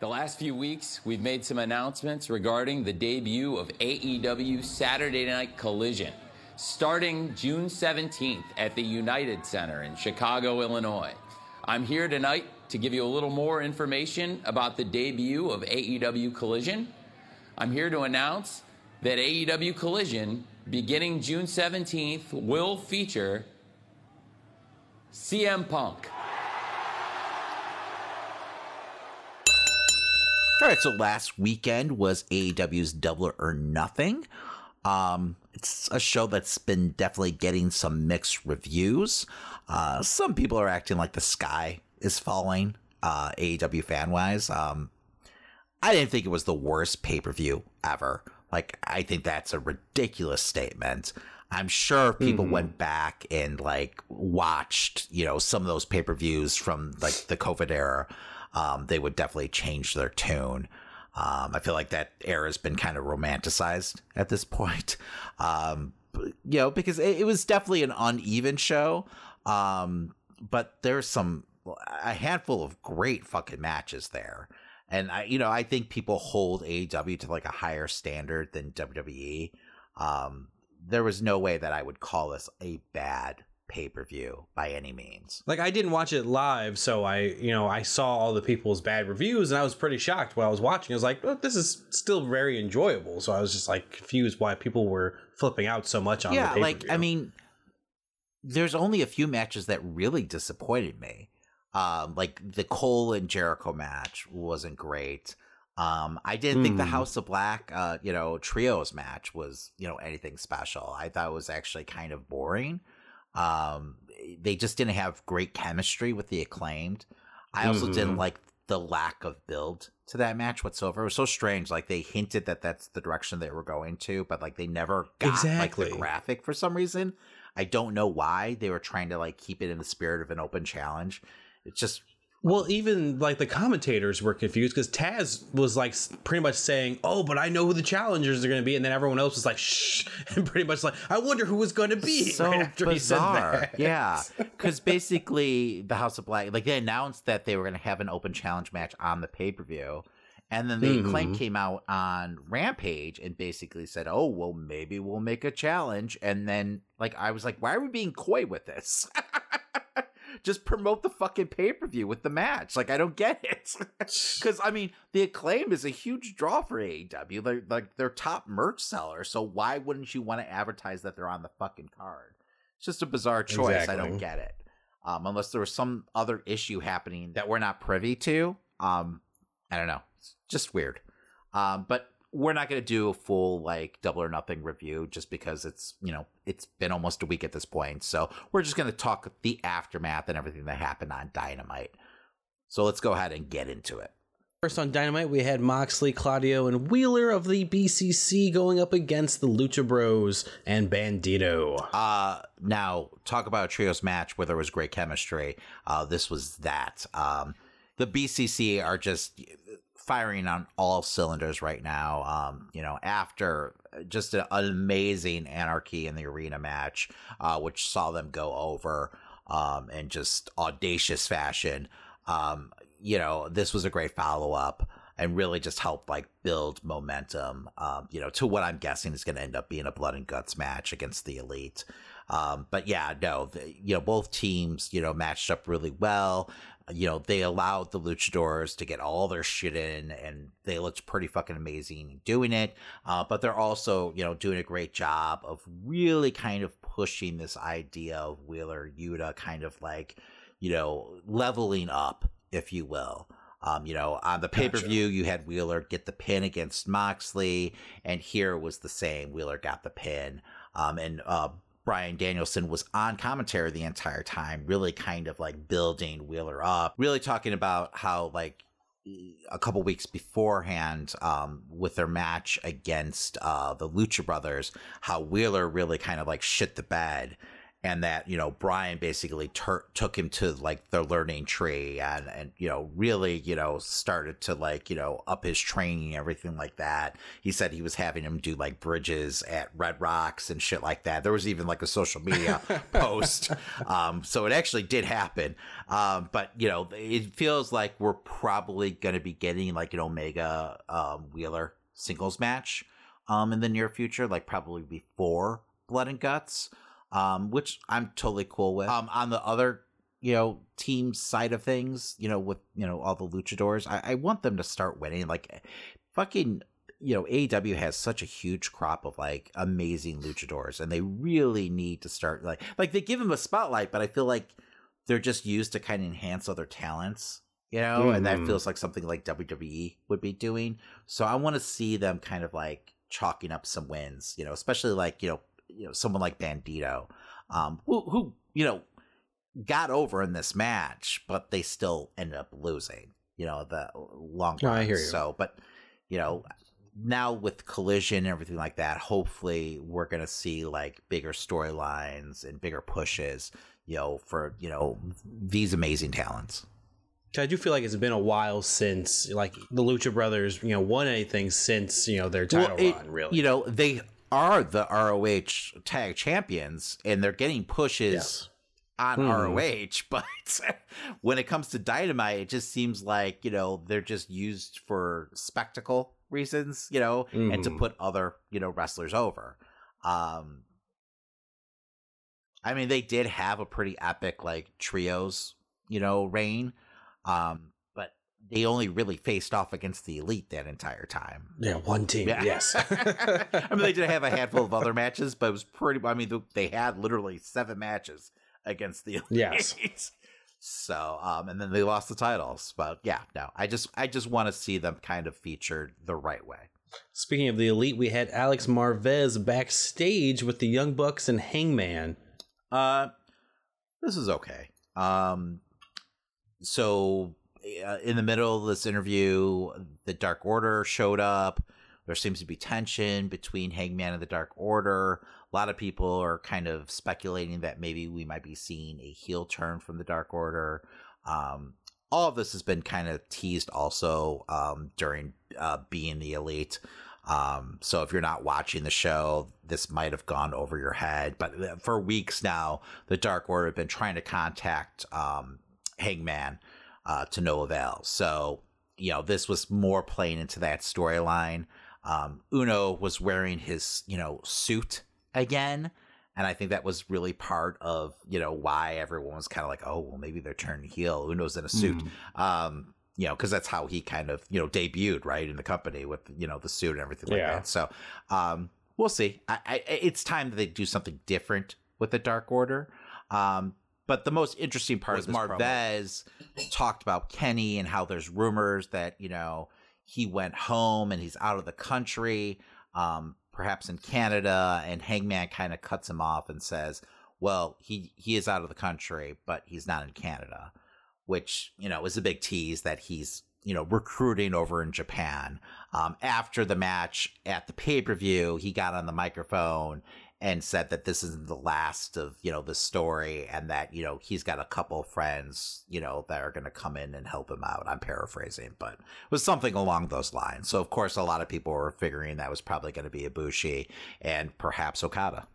[SPEAKER 9] The last few weeks, we've made some announcements regarding the debut of AEW Saturday Night Collision, starting June 17th at the United Center in Chicago, Illinois. I'm here tonight to give you a little more information about the debut of AEW Collision. I'm here to announce that AEW Collision, beginning June 17th, will feature CM Punk.
[SPEAKER 3] All right, so last weekend was AEW's Double or Nothing. Um, it's a show that's been definitely getting some mixed reviews. Uh, some people are acting like the sky is falling, uh, AEW fan wise. Um, I didn't think it was the worst pay per view ever. Like, I think that's a ridiculous statement. I'm sure people mm-hmm. went back and like watched, you know, some of those pay per views from like the COVID era um, they would definitely change their tune. Um, I feel like that era has been kind of romanticized at this point. Um, you know, because it, it, was definitely an uneven show. Um, but there's some, a handful of great fucking matches there. And I, you know, I think people hold AEW to like a higher standard than WWE. Um, there was no way that I would call this a bad pay per view by any means.
[SPEAKER 2] Like I didn't watch it live, so I you know I saw all the people's bad reviews, and I was pretty shocked when I was watching. I was like, this is still very enjoyable. So I was just like confused why people were flipping out so much on.
[SPEAKER 3] Yeah, like I mean, there's only a few matches that really disappointed me. Um, like the Cole and Jericho match wasn't great. Um, I didn't mm. think the hmm. House of Black, uh, you know, trios match was, you know, anything special. I thought it was actually kind of boring. Um, they just didn't have great chemistry with the acclaimed. I also mm-hmm. didn't like the lack of build to that match whatsoever. It was so strange. Like they hinted that that's the direction they were going to, but like they never got exactly. like the graphic for some reason. I don't know why they were trying to like keep it in the spirit of an open challenge. It just
[SPEAKER 2] well, even like the commentators were confused because Taz was like pretty much saying, "Oh, but I know who the challengers are going to be," and then everyone else was like, "Shh," and pretty much like, "I wonder who was going to be."
[SPEAKER 3] So right after bizarre, yeah. Because basically, the House of Black, like they announced that they were going to have an open challenge match on the pay per view, and then the mm-hmm. claim came out on Rampage and basically said, "Oh, well, maybe we'll make a challenge," and then like I was like, "Why are we being coy with this?" Just promote the fucking pay per view with the match. Like I don't get it because I mean the acclaim is a huge draw for AEW. Like, they're like their top merch seller, so why wouldn't you want to advertise that they're on the fucking card? It's just a bizarre choice. Exactly. I don't get it. Um, unless there was some other issue happening that we're not privy to. Um, I don't know. It's just weird. Um, but we're not going to do a full like double or nothing review just because it's you know it's been almost a week at this point so we're just going to talk the aftermath and everything that happened on dynamite so let's go ahead and get into it
[SPEAKER 2] First on Dynamite, we had Moxley, Claudio, and Wheeler of the BCC going up against the Lucha Bros and Bandito.
[SPEAKER 3] Uh, now, talk about a trios match where there was great chemistry. Uh, this was that. Um, the BCC are just firing on all cylinders right now. Um, you know, after just an amazing anarchy in the arena match, uh, which saw them go over um, in just audacious fashion. Um, you know, this was a great follow up and really just helped like build momentum. Um, you know, to what I'm guessing is going to end up being a blood and guts match against the elite. Um, but yeah, no, the, you know, both teams, you know, matched up really well you know, they allowed the luchadors to get all their shit in and they looked pretty fucking amazing doing it. Uh, but they're also, you know, doing a great job of really kind of pushing this idea of Wheeler Yuta kind of like, you know, leveling up, if you will. Um, you know, on the pay per view, gotcha. you had Wheeler get the pin against Moxley, and here was the same. Wheeler got the pin. Um, and uh, Bryan Danielson was on commentary the entire time, really kind of like building Wheeler up, really talking about how like a couple weeks beforehand um, with their match against uh, the Lucha Brothers, how Wheeler really kind of like shit the bed and that you know Bryan basically tur- took him to like the learning tree and and you know really you know started to like you know up his training and everything like that. He said he was having him do like bridges at Red Rocks and shit like that. There was even like a social media post, um, so it actually did happen. Um, but you know it feels like we're probably going to be getting like an Omega um, Wheeler singles match um, in the near future, like probably before Blood and Guts um, which I'm totally cool with. Um, on the other, you know, team side of things, you know, with you know all the luchadors, I, I want them to start winning. Like, fucking, you know, AEW has such a huge crop of like amazing luchadors, and they really need to start like like they give them a spotlight, but I feel like they're just used to kind of enhance other talents. You know, mm-hmm. and that feels like something like WWE would be doing. So I want to see them kind of like chalking up some wins, you know, especially like, you know, you know someone like Bandito, um, who who you know got over in this match, but they still ended up losing. You know the long.
[SPEAKER 2] No, I hear you.
[SPEAKER 3] So, but you know now with collision and everything like that, hopefully we're gonna see like bigger storylines and bigger pushes. You know for you know these amazing talents.
[SPEAKER 2] I do feel like it's been a while since like the Lucha Brothers, you know, won anything since you know their title well, it, run. Really,
[SPEAKER 3] you know, they are the ROH tag champions and they're getting pushes yes. on hmm. ROH, but when it comes to Dynamite, it just seems like, you know, they're just used for spectacle reasons, you know, mm. and to hmm. put other, you know, wrestlers over. Um I mean, they did have a pretty epic like trios, you know, reign. Um they only really faced off against the elite that entire time.
[SPEAKER 2] Yeah, one team. Yeah. Yes.
[SPEAKER 3] I mean, they did have a handful of other matches, but it was pretty. I mean, they had literally seven matches against the elite.
[SPEAKER 2] Yes.
[SPEAKER 3] So, um, and then they lost the titles. But yeah, no, I just, I just want to see them kind of featured the right way.
[SPEAKER 2] Speaking of the elite, we had Alex Marvez backstage with the Young Bucks and Hangman.
[SPEAKER 3] Uh, this is okay. Um, so in the middle of this interview, the Dark Order showed up. There seems to be tension between Hangman and the Dark Order. A lot of people are kind of speculating that maybe we might be seeing a heel turn from the Dark Order. Um, all of this has been kind of teased also um, during uh, being the elite. Um, so if you're not watching the show, this might have gone over your head. But uh, for weeks now, the Dark Order have been trying to contact um, Hangman uh, to no avail. So, you know, this was more playing into that storyline. Um, Uno was wearing his, you know, suit again. And I think that was really part of, you know, why everyone was kind of like, oh, well, maybe they're turning heel. Uno's in a suit. Mm. Um, you know, because that's how he kind of, you know, debuted, right, in the company with, you know, the suit and everything like yeah. that. So um, we'll see. I, I, it's time that they do something different with the Dark Order. Um, but the most interesting part was Marvez promo. talked about Kenny and how there's rumors that you know he went home and he's out of the country, um, perhaps in Canada. And Hangman kind of cuts him off and says, "Well, he he is out of the country, but he's not in Canada," which you know is a big tease that he's you know recruiting over in Japan. Um, after the match at the pay per view, he got on the microphone and said that this isn't the last of you know the story and that you know he's got a couple friends you know that are going to come in and help him out i'm paraphrasing but it was something along those lines so of course a lot of people were figuring that was probably going to be Ibushi and perhaps okada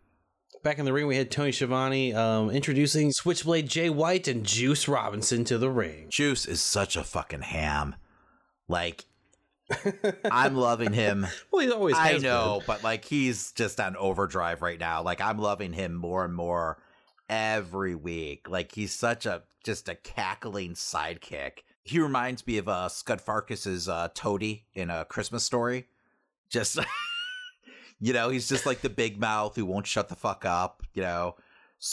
[SPEAKER 2] Back in the ring, we had Tony Schiavone um, introducing Switchblade Jay White and Juice Robinson to the ring.
[SPEAKER 3] Juice is such a fucking ham. Like I'm loving him.
[SPEAKER 2] Well, he's always.
[SPEAKER 3] I know, been. but like he's just on overdrive right now. Like I'm loving him more and more every week. Like he's such a just a cackling sidekick. He reminds me of uh, Scut Farkus's uh, Toady in a Christmas Story. Just you know, he's just like the big mouth who won't shut the fuck up. You know,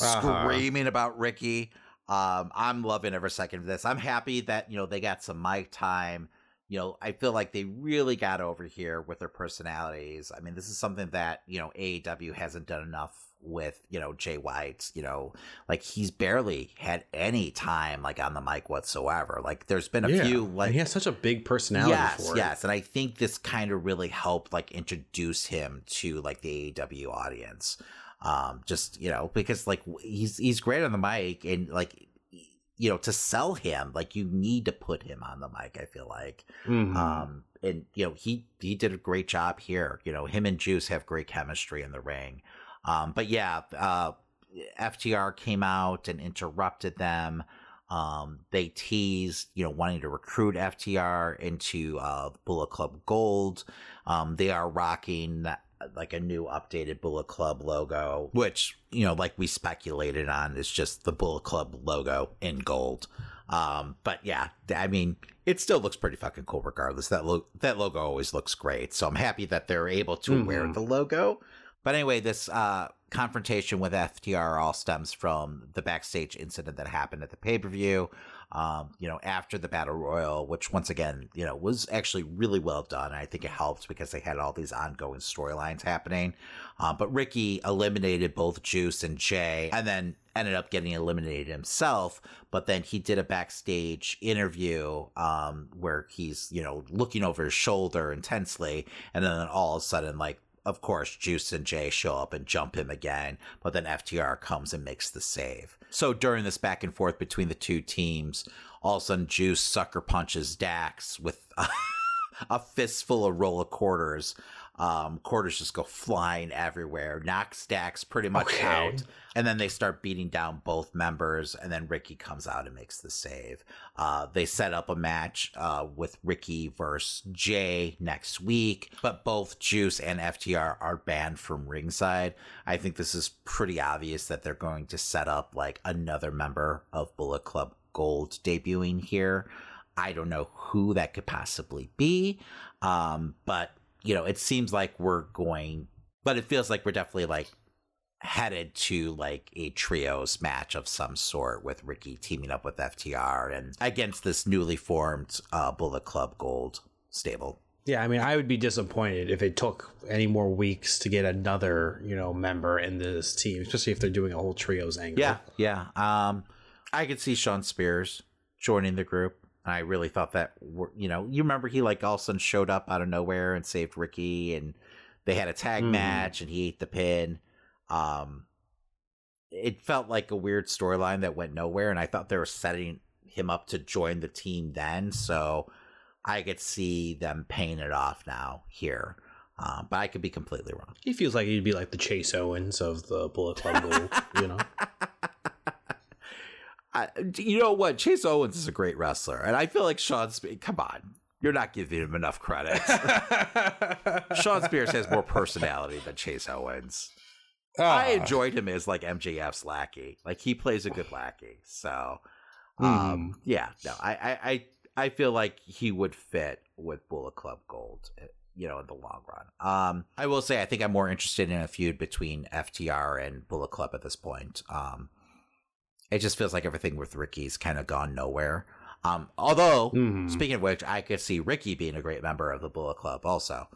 [SPEAKER 3] uh-huh. screaming about Ricky. Um, I'm loving every second of this. I'm happy that you know they got some mic time you know, I feel like they really got over here with their personalities. I mean, this is something that, you know, AEW hasn't done enough with, you know, Jay White, you know, like he's barely had any time like on the mic whatsoever. Like there's been a yeah. few like and
[SPEAKER 2] he has such a big personality
[SPEAKER 3] yes, Yes, and I think this kind of really helped like introduce him to like the AEW audience. Um, just you know because like he's he's great on the mic and like you know to sell him like you need to put him on the mic. I feel like.
[SPEAKER 2] Mhm.
[SPEAKER 3] Um, and you know he he did a great job here. You know him and Juice have great chemistry in the ring. Um, but yeah, uh, FTR came out and interrupted them. Um, they teased, you know, wanting to recruit FTR into uh, Bullet Club Gold. Um, they are rocking like a new updated Bullet Club logo, which you know, like we speculated on, is just the Bullet Club logo in gold. Um, but yeah, I mean, it still looks pretty fucking cool regardless. That lo- that logo always looks great. So I'm happy that they're able to wear
[SPEAKER 2] Mhm.
[SPEAKER 3] the logo. But anyway, this uh, confrontation with FTR all stems from the backstage incident that happened at the pay per view. Um, you know, after the battle royal, which once again, you know, was actually really well done. I think it helped because they had all these ongoing storylines happening. Uh, but Ricky eliminated both Juice and Jay, and then ended up getting eliminated himself. But then he did a backstage interview um, where he's, you know, looking over his shoulder intensely, and then all of a sudden, like of course, Juice and Jay show up and jump him again, but then FTR comes and makes the save. So during this back and forth between the two teams, all of a sudden Juice sucker punches Dax with a fistful of roll of quarters. Um, quarters just go flying everywhere, knocks Dax pretty much
[SPEAKER 2] Okay.
[SPEAKER 3] out, and then they start beating down both members. And then Ricky comes out and makes the save. Uh, they set up a match uh, with Ricky versus Jay next week, but both Juice and FTR are banned from ringside. I think this is pretty obvious that they're going to set up like another member of Bullet Club Gold debuting here. I don't know who that could possibly be, um, but you know, it seems like we're going, but it feels like we're definitely like headed to like a trios match of some sort with Ricky teaming up with FTR and against this newly formed uh, Bullet Club Gold stable.
[SPEAKER 2] Yeah, I mean, I would be disappointed if it took any more weeks to get another, you know, member in this team, especially if they're doing a whole trios angle.
[SPEAKER 3] Yeah, yeah. Um, I could see Shawn Spears joining the group. I really thought that, you know, you remember he like all of a sudden showed up out of nowhere and saved Ricky, and they had a tag
[SPEAKER 2] Mhm.
[SPEAKER 3] match, and he ate the pin. Um, it felt like a weird storyline that went nowhere, and I thought they were setting him up to join the team then. So I could see them paying it off now here, um, but I could be completely wrong.
[SPEAKER 2] He feels like he'd be like the Chase Owens of the Bullet Club you know?
[SPEAKER 3] I, you know what? Chase Owens is a great wrestler, and I feel like Shawn. Spears. Come on, you're not giving him enough credit. Shawn Spears has more personality than Chase Owens. I enjoyed him as like MJF's lackey. Like he plays a good lackey. So, um, yeah, no, I, I, I, I feel like he would fit with Bullet Club Gold. eh, You know, in the long run. Um, I will say I think I'm more interested in a feud between FTR and Bullet Club at this point. Um, it just feels like everything with Ricky's kind of gone nowhere. Um, although
[SPEAKER 2] Mhm.
[SPEAKER 3] speaking of which, I could see Ricky being a great member of the Bullet Club also.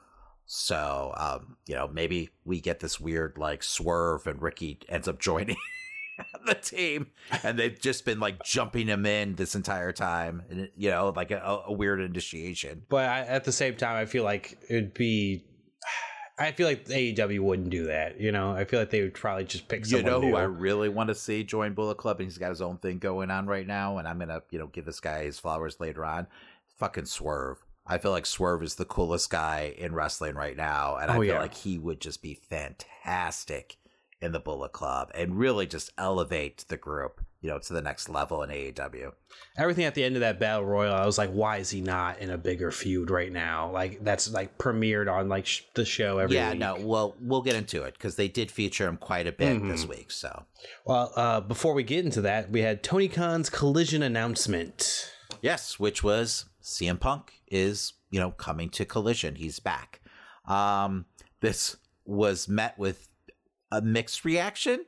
[SPEAKER 3] So, um, you know, maybe we get this weird like swerve and Ricky ends up joining the team and they've just been like jumping him in this entire time and you know, like a, a weird initiation.
[SPEAKER 2] But I, at the same time, I feel like it'd be. I feel like AEW wouldn't do that, you know. I feel like they would probably just pick
[SPEAKER 3] You
[SPEAKER 2] someone
[SPEAKER 3] know who
[SPEAKER 2] new.
[SPEAKER 3] I really want to see join Bullet Club and he's got his own thing going on right now and I'm going to, you know, give this guy his flowers later on. Fucking Swerve. I feel like Swerve is the coolest guy in wrestling right now and I
[SPEAKER 2] Oh,
[SPEAKER 3] feel
[SPEAKER 2] yeah.
[SPEAKER 3] like he would just be fantastic in the Bullet Club and really just elevate the group, you know, to the next level in AEW.
[SPEAKER 2] Everything at the end of that battle royal, I was like, why is he not in a bigger feud right now? Like that's like premiered on like sh- the show every
[SPEAKER 3] yeah,
[SPEAKER 2] week.
[SPEAKER 3] no, well, we'll get into it because they did feature him quite a bit
[SPEAKER 2] Mm-hmm.
[SPEAKER 3] this week. So,
[SPEAKER 2] Well, uh, before we get into that, we had Tony Khan's collision announcement.
[SPEAKER 3] yes, which was CM Punk is, you know, coming to Collision. He's back. Um, this was met with a mixed reaction.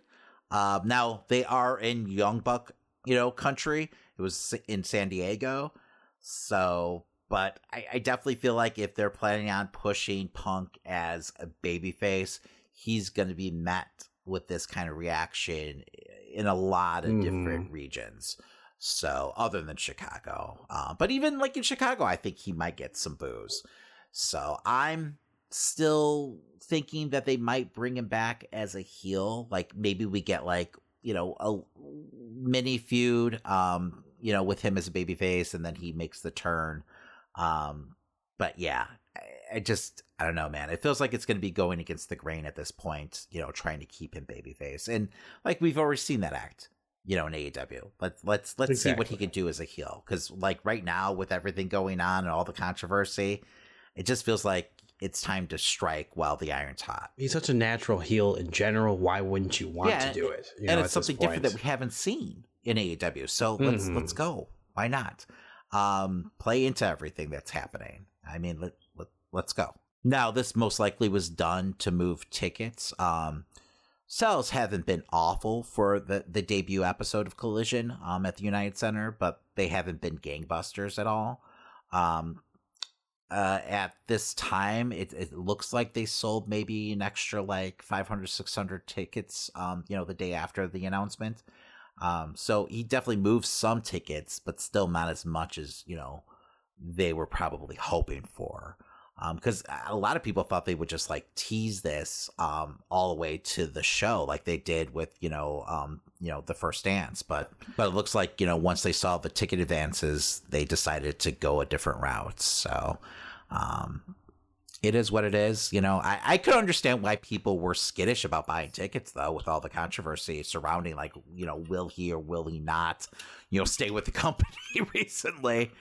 [SPEAKER 3] Um, now they are in Young Buck, you know, country. It was in San Diego, so. But I, I definitely feel like if they're planning on pushing Punk as a babyface, he's going to be met with this kind of reaction in a lot of different regions. So, other than Chicago, uh, but even like in Chicago, I think he might get some boos. So, I'm still thinking that they might bring him back as a heel. Like maybe we get like you know a mini feud, um, you know, with him as a babyface, and then he makes the turn. Um, but yeah, I, I just I don't know, man. It feels like it's going to be going against the grain at this point. You know, trying to keep him babyface, and like we've already seen that act. You know, in AEW, let's let's let's see what he can do as a heel. Because like right now, with everything going on and all the controversy, it just feels like it's time to strike while the iron's hot.
[SPEAKER 2] He's such a natural heel in general. Why wouldn't you want to do it? you
[SPEAKER 3] and
[SPEAKER 2] know,
[SPEAKER 3] it's something different that we haven't seen in AEW. So let's
[SPEAKER 2] Mhm.
[SPEAKER 3] let's go. Why not? Um, play into everything that's happening. I mean, let, let let's go. Now, this most likely was done to move tickets. Um, sales haven't been awful for the the debut episode of Collision um at the United Center, but they haven't been gangbusters at all. Um, uh, at this time, it, it looks like they sold maybe an extra like 500, 600 tickets, um, you know, the day after the announcement. Um, so he definitely moved some tickets, but still not as much as, you know, they were probably hoping for. Um, cause a lot of people thought they would just like tease this, um, all the way to the show, like they did with, you know, um, you know, the first dance, but, but it looks like, you know, once they saw the ticket advances, they decided to go a different route. So, um, it is what it is. You know, I, I could understand why people were skittish about buying tickets though, with all the controversy surrounding like, you know, will he or will he not, you know, stay with the company recently.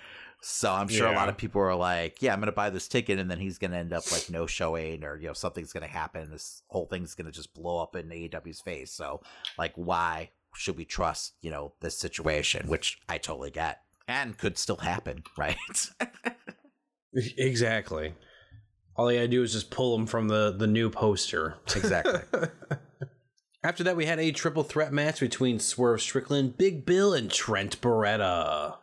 [SPEAKER 3] So I'm sure a lot of people are like, yeah, I'm going to buy this ticket and then he's going to end up like no showing or, you know, something's going to happen. This whole thing's going to just blow up in AEW's face. So like, why should we trust, you know, this situation, which I totally get and could still happen. Right.
[SPEAKER 2] Exactly. All you gotta do is just pull them from the the new poster.
[SPEAKER 3] exactly.
[SPEAKER 2] After that, we had a triple threat match between Swerve Strickland, Big Bill, and Trent Beretta,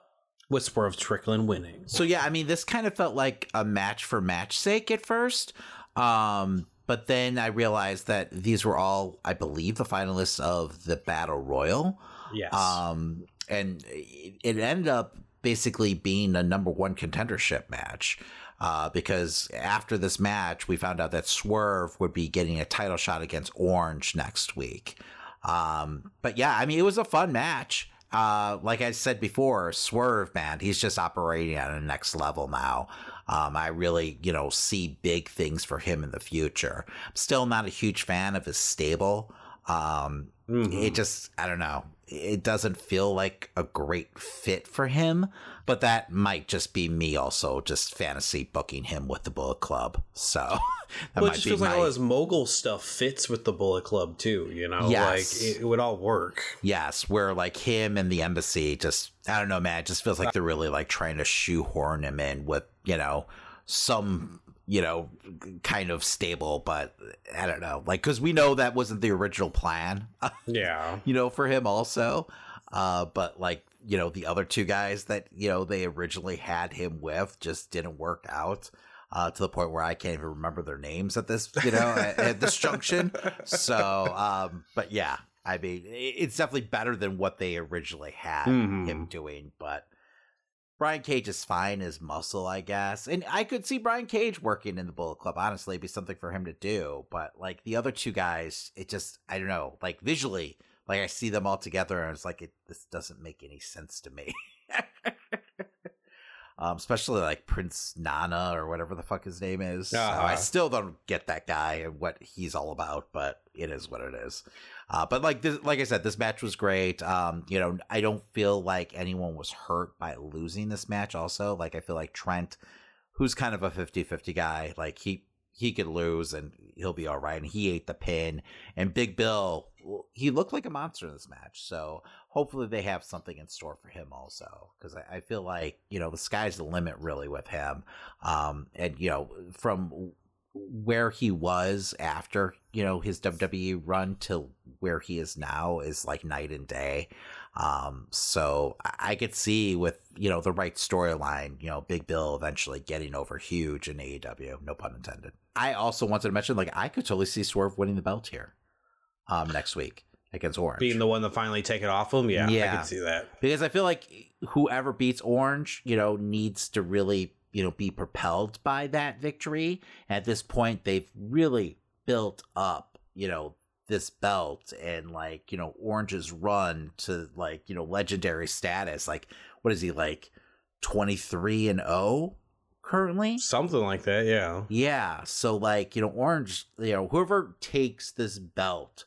[SPEAKER 2] with of Strickland winning.
[SPEAKER 3] So yeah, I mean, this kind of felt like a match for match sake at first. Um, but then I realized that these were all, I believe, the finalists of the Battle Royal.
[SPEAKER 2] Yes.
[SPEAKER 3] Um, and it it ended up basically being a number one contendership match. Uh, because after this match, we found out that Swerve would be getting a title shot against Orange next week. Um, but yeah, I mean, it was a fun match. Uh, like I said before, Swerve, man, he's just operating at a next level now. Um, I really, you know, see big things for him in the future. I'm still not a huge fan of his stable. Um, It just, I don't know. It doesn't feel like a great fit for him, but that might just be me also just fantasy booking him with the Bullet Club. So that
[SPEAKER 2] well, it
[SPEAKER 3] might
[SPEAKER 2] just
[SPEAKER 3] be
[SPEAKER 2] feels
[SPEAKER 3] my,
[SPEAKER 2] like all his mogul stuff fits with the Bullet Club too. You know,
[SPEAKER 3] Yes.
[SPEAKER 2] like it, it would all work.
[SPEAKER 3] Yes, where like him and the embassy just I don't know, man, it just feels like they're really like trying to shoehorn him in with, you know, some you know, kind of stable, but I don't know. Like cuz we know that wasn't the original plan,
[SPEAKER 2] Yeah.
[SPEAKER 3] you know, for him also. Uh but like, you know, the other two guys that, you know, they originally had him with just didn't work out. Uh, to the point where I can't even remember their names at this, you know, at, at this junction. So, um, but yeah, I mean, it's definitely better than what they originally had
[SPEAKER 2] Mhm.
[SPEAKER 3] him doing. But Brian Cage is fine as muscle, I guess, and I could see Brian Cage working in the Bullet Club. Honestly, it'd be something for him to do. But like the other two guys, it just I don't know. Like visually, like I see them all together, and it's like it this doesn't make any sense to me. um, especially like Prince Nana or whatever the fuck his name is. So I
[SPEAKER 2] Uh-huh.
[SPEAKER 3] still don't get that guy and what he's all about, but it is what it is. Uh, but like this, like I said, this match was great. Um, you know, I don't feel like anyone was hurt by losing this match. Also, like I feel like Trent, who's kind of a 50-50 guy, like he he could lose and he'll be all right. And he ate the pin. And Big Bill, he looked like a monster in this match. So hopefully they have something in store for him also, because I, I feel like you know the sky's the limit really with him. Um, and you know from where he was after you know his WWE run to where he is now is like night and day. Um, so I I could see with you know the right storyline, you know, Big Bill eventually getting over huge in AEW. No pun intended. I also wanted to mention like I could totally see Swerve winning the belt here, um, next week against Orange.
[SPEAKER 2] Being the one to finally take it off him, yeah, I can see that.
[SPEAKER 3] because I feel like whoever beats Orange, you know, needs to really you know, be propelled by that victory. At this point, they've really built up, you know, this belt and like, you know, Orange's run to like, you know, legendary status. Like, what is he like 23 and 0 currently?
[SPEAKER 2] Something like that, yeah.
[SPEAKER 3] Yeah. So like, you know, Orange, you know, whoever takes this belt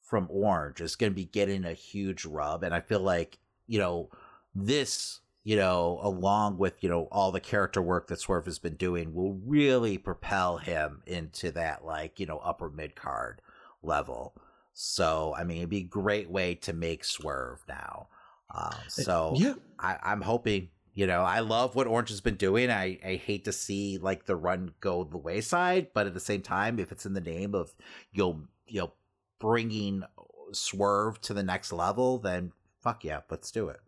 [SPEAKER 3] from Orange is going to be getting a huge rub. And I feel like, you know, this, you know, along with, you know, all the character work that Swerve has been doing will really propel him into that, like, you know, upper mid card level. So, I mean, it'd be a great way to make Swerve now. Um, so,
[SPEAKER 2] yeah.
[SPEAKER 3] I, I'm hoping, you know, I love what Orange has been doing. I, I hate to see like the run go the wayside, but at the same time, if it's in the name of, you'll, you know, bringing Swerve to the next level, then fuck yeah, let's do it.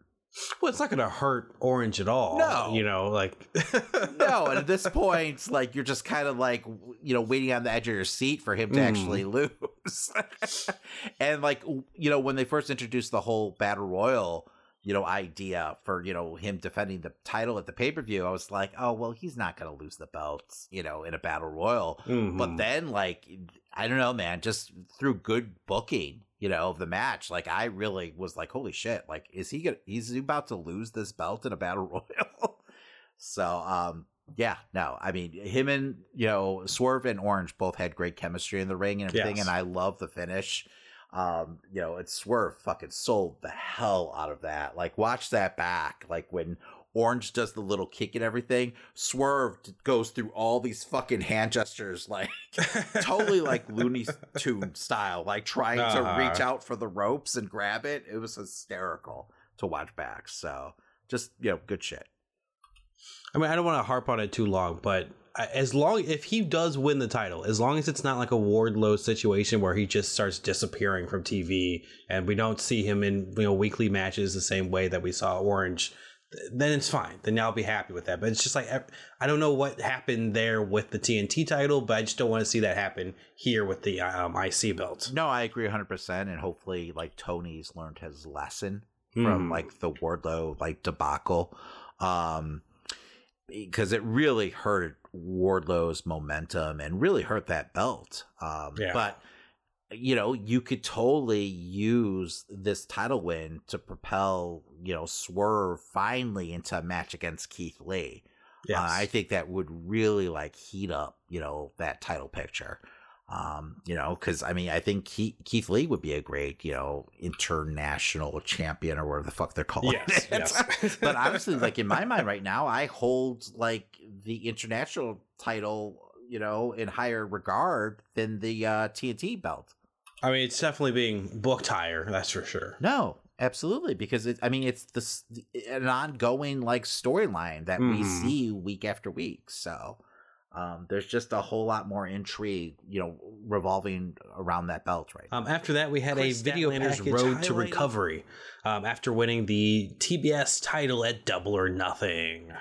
[SPEAKER 2] Well, it's not going to hurt Orange at all.
[SPEAKER 3] No.
[SPEAKER 2] You know, like.
[SPEAKER 3] no, and at this point, like you're just kind of like you know waiting on the edge of your seat for him to
[SPEAKER 2] Mm.
[SPEAKER 3] actually lose. and like you know when they first introduced the whole battle royal, you know idea for you know him defending the title at the pay per view, I was like, oh well, he's not gonna lose the belts, you know, in a battle royal.
[SPEAKER 2] Mhm.
[SPEAKER 3] But then like I don't know, man, just through good booking. You know, of the match, like I really was like, "Holy shit! Like, is he gonna? He's about to lose this belt in a battle royal." So, um, yeah, no, I mean, him and you know Swerve and Orange both had great chemistry in the ring and everything,
[SPEAKER 2] Yes.
[SPEAKER 3] and I love the finish. Um, you know, and Swerve fucking sold the hell out of that. Like, watch that back. Like when Orange does the little kick and everything, Swerve goes through all these fucking hand gestures, like totally like Looney Tune style, like trying to
[SPEAKER 2] Uh-huh.
[SPEAKER 3] reach out for the ropes and grab it. It was hysterical to watch back. So, just you know, good shit.
[SPEAKER 2] I mean, I don't want to harp on it too long, but as long if he does win the title, as long as it's not like a Wardlow situation where he just starts disappearing from TV and we don't see him in you know weekly matches the same way that we saw Orange, then it's fine. Then I'll be happy with that. But it's just like I- don't know what happened there with the TNT title, but I just don't want to see that happen here with the um, IC belt.
[SPEAKER 3] No, I agree 100%. And hopefully, like, Tony's learned his lesson from,
[SPEAKER 2] Mhm.
[SPEAKER 3] like, the Wardlow, like, debacle. Um, because it really hurt Wardlow's momentum and really hurt that belt. Um,
[SPEAKER 2] Yeah.
[SPEAKER 3] but you know, you could totally use this title win to propel, you know, Swerve finally into a match against Keith Lee.
[SPEAKER 2] Yes.
[SPEAKER 3] Uh, I think that would really like heat up, you know, that title picture. Um, you know, because I mean, I think Keith, Keith Lee would be a great, you know, international champion or whatever the fuck they're calling
[SPEAKER 2] Yes,
[SPEAKER 3] it.
[SPEAKER 2] yes.
[SPEAKER 3] but honestly, like in my mind right now, I hold like the international title, you know, in higher regard than the uh, TNT belt.
[SPEAKER 2] I mean, it's definitely being booked higher. That's for sure.
[SPEAKER 3] No, absolutely, because it, I mean, it's this an ongoing like storyline that we
[SPEAKER 2] Mhm.
[SPEAKER 3] see week after week. So um, there's just a whole lot more intrigue, you know, revolving around that belt right now.
[SPEAKER 2] Um, after that, we had
[SPEAKER 10] Kris
[SPEAKER 2] a video package
[SPEAKER 10] Road to Recovery.
[SPEAKER 2] um, after winning the TBS title at Double or Nothing.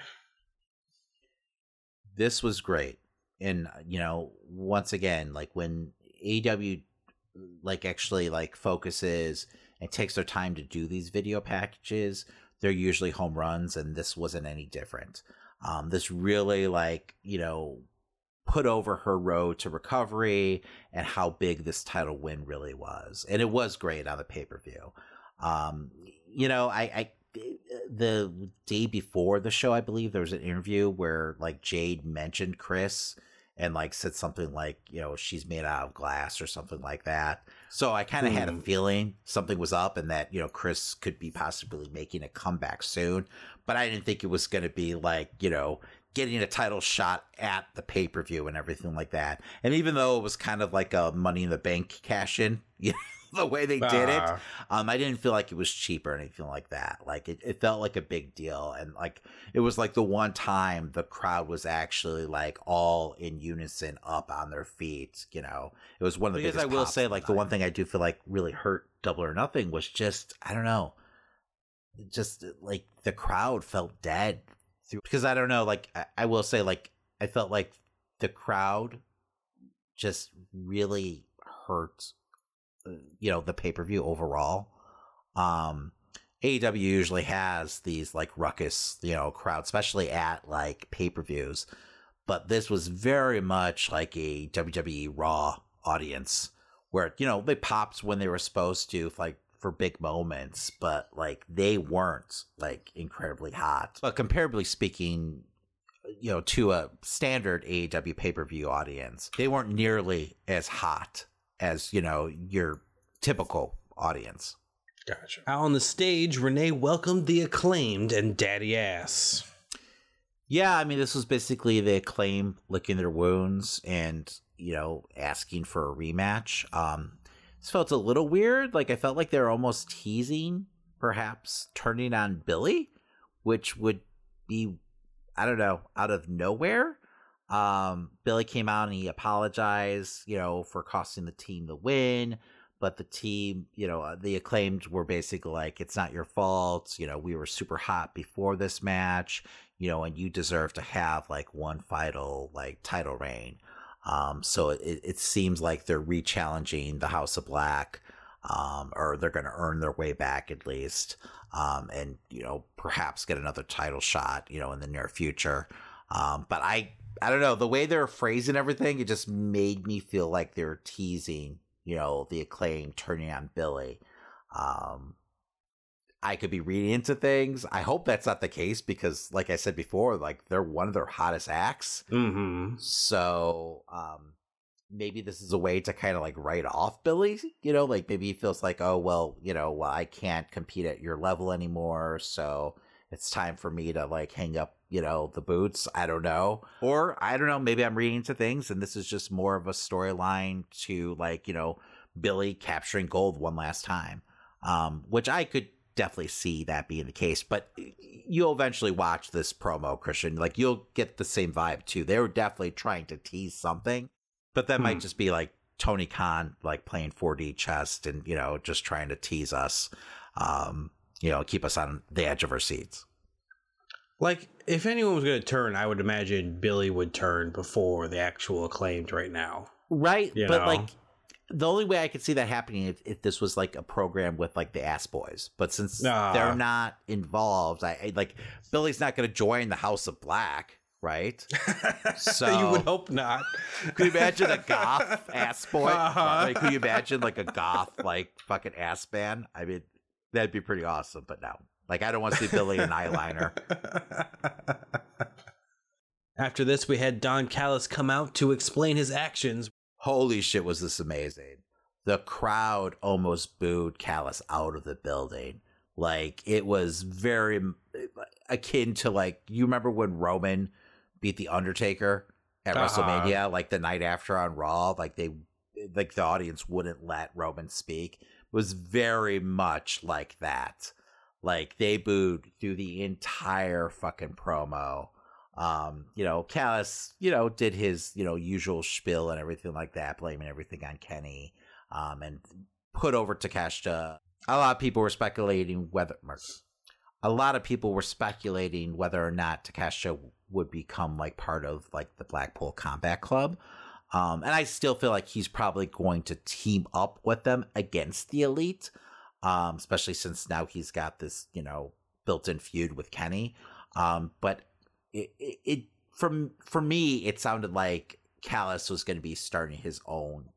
[SPEAKER 3] this was great and you know once again like when aw like actually like focuses and takes their time to do these video packages they're usually home runs and this wasn't any different um this really like you know put over her road to recovery and how big this title win really was. And it was great on the pay-per-view. Um you know i i the day before the show, I believe there was an interview where like Jade mentioned Kris and like said something like, you know, she's made out of glass or something like that. So I kind of had a
[SPEAKER 2] Hmm.
[SPEAKER 3] feeling something was up and that, you know, Kris could be possibly making a comeback soon. But I didn't think it was going to be like, you know, getting a title shot at the pay per view and everything like that. And even though it was kind of like a money in the bank cash in, you know, the way they did it, um, I didn't feel like it was cheap or anything like that. Like it, it felt like a big deal, and like it was like the one time the crowd was actually like all in unison, up on their feet. You know, it was one of the
[SPEAKER 10] Because
[SPEAKER 3] biggest
[SPEAKER 10] I will say, like,
[SPEAKER 3] the one thing I do feel like really hurt Double or Nothing was just I don't know, just like the crowd felt dead through because I don't know. Like I, I will say, like I felt like the crowd just really hurt you know the pay-per-view overall um AEW usually has these like ruckus, you know, crowd, especially at like pay per views. But this was very much like a WWE Raw audience where, you know, they popped when they were supposed to, like for big moments, but like they weren't like incredibly hot. But comparably speaking, you know, to a standard AEW pay per view audience, they weren't nearly as hot as, you know, your typical audience.
[SPEAKER 2] Gotcha. Out on the stage, Renee welcomed the acclaimed and Daddy Ass.
[SPEAKER 3] Yeah, I mean, this was basically the acclaim licking their wounds and, you know, asking for a rematch. Um, this felt a little weird. Like, I felt like they were almost teasing, perhaps turning on Billy, which would be, I don't know, out of nowhere. Um, Billy came out and he apologized, you know, for costing the team the win but the team, you know, uh, the acclaimed were basically like, it's not your fault. You know, we were super hot before this match, you know, and you deserve to have like one final like title reign. Um, so it, it seems like they're re-challenging the House of Black, um, or they're going to earn their way back at least, um, and you know perhaps get another title shot, you know, in the near future. Um, but I, I don't know the way they're phrasing everything. It just made me feel like they're teasing you know, the acclaim turning on Billy. Um, I could be reading into things. I hope that's not the case because, like I said before, like they're one of their hottest acts.
[SPEAKER 2] Mm-hmm.
[SPEAKER 3] So, um, maybe this is a way to kind of like write off Billy. You know, like maybe he feels like, oh well, you know, well, I can't compete at your level anymore, so it's time for me to like hang up you know, the boots. I don't know. Or I don't know, maybe I'm reading into things and this is just more of a storyline to like, you know, Billy capturing gold one last time. Um, which I could definitely see that being the case, but you'll eventually watch this promo, Christian. Like you'll get the same vibe too. They were definitely trying to tease something, but that hmm. might just be like Tony Khan like playing 4D chess and, you know, just trying to tease us. Um, you know, keep us on the edge of our seats.
[SPEAKER 2] Like, if anyone was going to turn, I would imagine Billy would turn before the actual acclaimed right now.
[SPEAKER 3] Right. You but, know? like, the only way I could see that happening if, if this was like a program with like the Ass Boys, but since uh, they're not involved, I, I like Billy's not going to join the House of Black, right?
[SPEAKER 2] So you would hope not.
[SPEAKER 3] Could you imagine a goth ass boy? Uh-huh. Like, could you imagine like a goth like fucking ass band? I mean, that'd be pretty awesome. But no, like I don't want to see Billy in eyeliner.
[SPEAKER 2] After this, we had Don Callis come out to explain his actions.
[SPEAKER 3] Holy shit, was this amazing! The crowd almost booed Callis out of the building. Like it was very akin to like you remember when Roman beat the Undertaker at uh-huh. WrestleMania, like the night after on Raw, like they like the audience wouldn't let Roman speak. It was very much like that. Like they booed through the entire fucking promo. Um, you know, Callis, you know, did his, you know, usual spiel and everything like that, blaming everything on Kenny. Um, and put over Takeshita. A lot of people were speculating whether a lot of people were speculating whether or not Takeshita would become like part of like the Blackpool Combat Club. Um, and I still feel like he's probably going to team up with them against the elite um, especially since now he's got this, you know, built-in feud with Kenny. Um, but it, it, it from for me, it sounded like Callis was going to be starting his own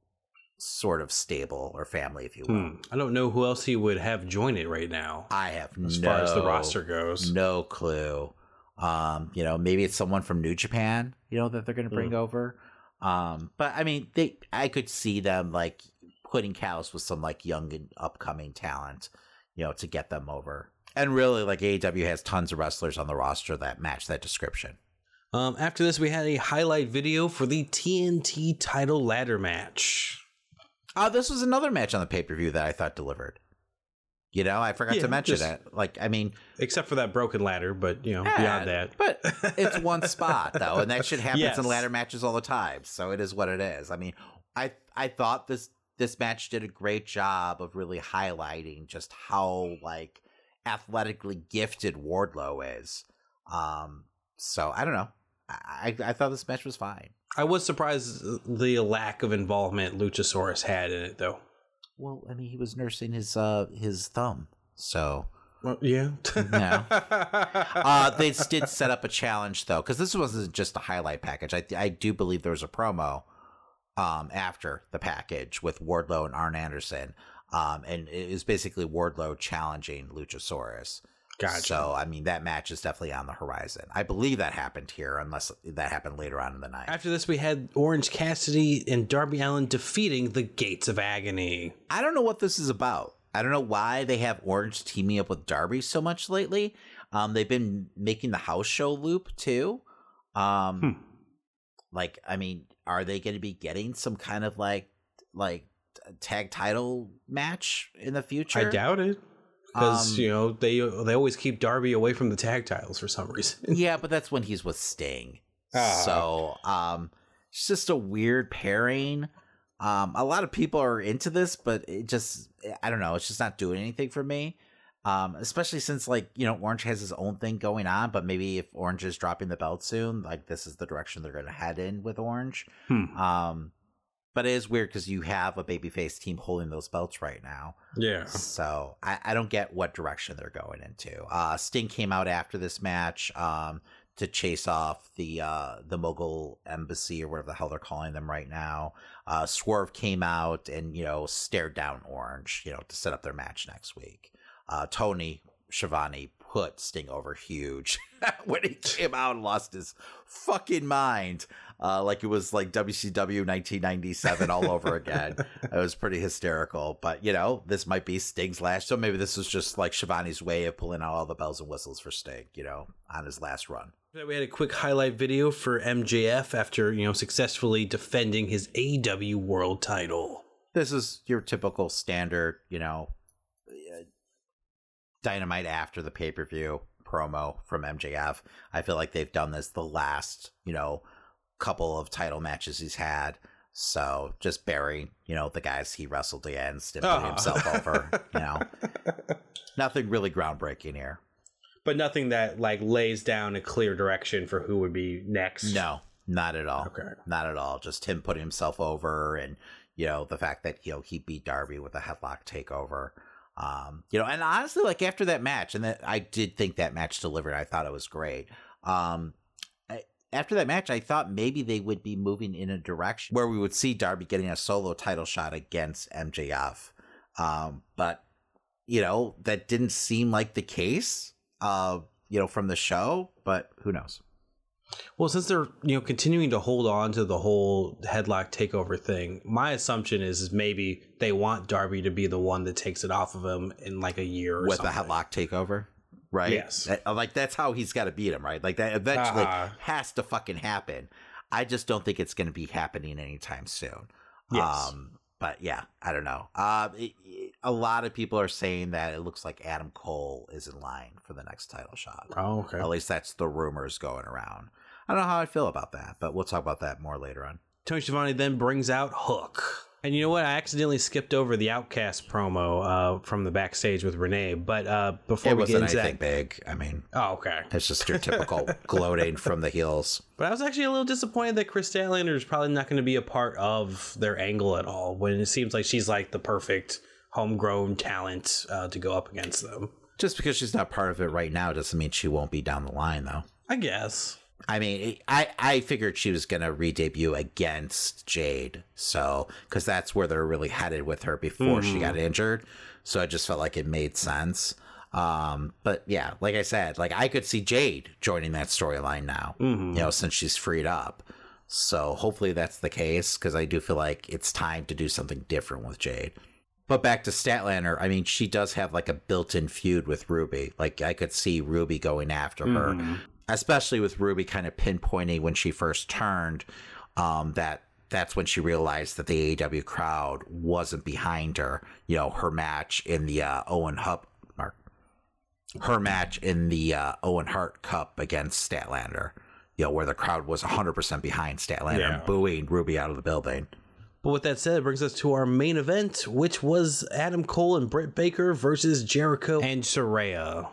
[SPEAKER 3] sort of stable or family, if you will. Hmm.
[SPEAKER 2] I don't know who else he would have join it right now.
[SPEAKER 3] I have
[SPEAKER 2] as
[SPEAKER 3] no,
[SPEAKER 2] far as the roster goes,
[SPEAKER 3] no clue. Um, you know, maybe it's someone from New Japan, you know, that they're going to bring hmm. over. Um, but I mean, they, I could see them like putting Callis with some like young and upcoming talent, you know, to get them over. And really, like AEW has tons of wrestlers on the roster that match that description.
[SPEAKER 2] Um, after this, we had a highlight video for the TNT title ladder match.
[SPEAKER 3] Oh, this was another match on the pay per view that I thought delivered. You know, I forgot yeah, to mention just, it. Like, I mean,
[SPEAKER 2] except for that broken ladder, but you know, yeah, beyond that,
[SPEAKER 3] but it's one spot though, and that shit happens yes. in ladder matches all the time. So it is what it is. I mean, I I thought this this match did a great job of really highlighting just how like athletically gifted Wardlow is. Um, so I don't know. I, I thought this match was fine.
[SPEAKER 2] I was surprised the lack of involvement Luchasaurus had in it, though.
[SPEAKER 3] Well, I mean, he was nursing his uh his thumb, so
[SPEAKER 2] Well, yeah.
[SPEAKER 3] Yeah. uh, they did set up a challenge though, because this wasn't just a highlight package. I I do believe there was a promo um after the package with Wardlow and Arn Anderson. Um, and it was basically Wardlow challenging Luchasaurus.
[SPEAKER 2] Gotcha.
[SPEAKER 3] So I mean that match is definitely on the horizon. I believe that happened here, unless that happened later on in the night.
[SPEAKER 2] After this, we had Orange Cassidy and Darby Allin defeating the Gates of Agony.
[SPEAKER 3] I don't know what this is about. I don't know why they have Orange teaming up with Darby so much lately. Um, they've been making the house show loop too. Um,
[SPEAKER 2] Hmm.
[SPEAKER 3] like I mean, are they going to be getting some kind of like like tag title match in the future?
[SPEAKER 2] I doubt it. Because,
[SPEAKER 3] Um,
[SPEAKER 2] you know, they they always keep Darby away from the tag titles for some reason.
[SPEAKER 3] yeah, but that's when he's with Sting.
[SPEAKER 2] Ah.
[SPEAKER 3] So, um, it's just a weird pairing. Um, a lot of people are into this, but it just, I don't know, it's just not doing anything for me. Um, especially since like you know Orange has his own thing going on, but maybe if Orange is dropping the belt soon, like this is the direction they're going to head in with Orange.
[SPEAKER 2] Hmm.
[SPEAKER 3] Um, but it is weird because you have a babyface team holding those belts right now.
[SPEAKER 2] Yeah.
[SPEAKER 3] So I, I don't get what direction they're going into. Uh, Sting came out after this match um, to chase off the uh, the Mogul Embassy or whatever the hell they're calling them right now. Uh, Swerve came out and you know stared down Orange, you know, to set up their match next week. Uh, Tony Schiavone put Sting over huge when he came out and lost his fucking mind. Uh, like it was like WCW 1997 all over again. it was pretty hysterical. But you know, this might be Sting's last. So maybe this was just like Schiavone's way of pulling out all the bells and whistles for Sting. You know, on his last run.
[SPEAKER 2] We had a quick highlight video for MJF after, you know, successfully defending his AW World title.
[SPEAKER 3] This is your typical standard, you know, dynamite after the pay per view promo from MJF. I feel like they've done this the last, you know, couple of title matches he's had. So just bury, you know, the guys he wrestled against and putting
[SPEAKER 2] Ah.
[SPEAKER 3] himself over, you know. Nothing really groundbreaking here.
[SPEAKER 2] But nothing that, like, lays down a clear direction for who would be next.
[SPEAKER 3] No, not at all.
[SPEAKER 2] Okay.
[SPEAKER 3] Not at all. Just him putting himself over and, you know, the fact that, you know, he beat Darby with a headlock takeover. Um, you know, and honestly, like after that match, and that I did think that match delivered, I thought it was great. Um, I, after that match, I thought maybe they would be moving in a direction where we would see Darby getting a solo title shot against MJF. Um, but you know, that didn't seem like the case, uh, you know, from the show, but who knows?
[SPEAKER 2] Well, since they're you know continuing to hold on to the whole headlock takeover thing, my assumption is, is maybe they want Darby to be the one that takes it off of him in like a year or
[SPEAKER 3] with
[SPEAKER 2] something.
[SPEAKER 3] the headlock takeover, right?
[SPEAKER 2] Yes.
[SPEAKER 3] That- like that's how he's got to beat him, right? Like that eventually
[SPEAKER 2] Uh-huh.
[SPEAKER 3] has to fucking happen. I just don't think it's going to be happening anytime soon.
[SPEAKER 2] Yes.
[SPEAKER 3] Um, but yeah, I don't know. Uh, it, it- a lot of people are saying that it looks like Adam Cole is in line for the next title shot.
[SPEAKER 2] Oh, okay.
[SPEAKER 3] At least that's the rumors going around. I don't know how I feel about that, but we'll talk about that more later on.
[SPEAKER 2] Tony Schiavone then brings out Hook. And you know what? I accidentally skipped over the Outcast promo uh, from the backstage with Renee. But uh, before
[SPEAKER 3] it
[SPEAKER 2] we get
[SPEAKER 3] wasn't
[SPEAKER 2] into
[SPEAKER 3] anything
[SPEAKER 2] that,
[SPEAKER 3] big. I mean,
[SPEAKER 2] oh okay.
[SPEAKER 3] it's just your typical gloating from the heels.
[SPEAKER 2] But I was actually a little disappointed that Kris Statlander is probably not going to be a part of their angle at all. When it seems like she's like the perfect homegrown talent uh, to go up against them.
[SPEAKER 3] Just because she's not part of it right now doesn't mean she won't be down the line, though.
[SPEAKER 2] I guess.
[SPEAKER 3] I mean, I I figured she was gonna re-debut against Jade, so because that's where they're really headed with her before she mm-hmm. got injured. So I just felt like it made sense. Um, but yeah, like I said, like I could see Jade joining that storyline now. You mm-hmm. know, since she's freed up. So hopefully that's the case because I do feel like it's time to do something different with Jade. But back to Statlander, I mean, she does have like a built-in feud with Ruby. Like I could see Ruby going after her, mm-hmm. Especially with Ruby kind of pinpointing when she first turned um, that that's when she realized that the AEW crowd wasn't behind her. You know, her match in the uh, Owen Hub, or her match in the uh, Owen Hart Cup against Statlander. You know, where the crowd was 100% behind Statlander
[SPEAKER 2] Yeah.
[SPEAKER 3] and booing Ruby out of the building.
[SPEAKER 2] But with that said, it brings us to our main event, which was Adam Cole and Britt Baker versus Jericho and Saraya.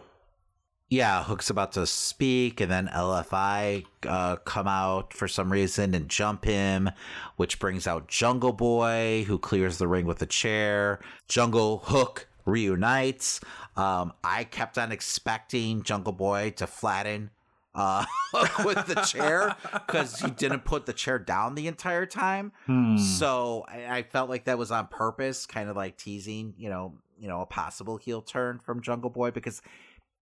[SPEAKER 3] Yeah, Hook's about to speak, and then LFI uh, come out for some reason and jump him, which brings out Jungle Boy, who clears the ring with a chair. Jungle Hook reunites. Um, I kept on expecting Jungle Boy to flatten uh, with the chair because he didn't put the chair down the entire time.
[SPEAKER 10] Hmm.
[SPEAKER 3] So I, I felt like that was on purpose, kind of like teasing, you know, you know, a possible heel turn from Jungle Boy because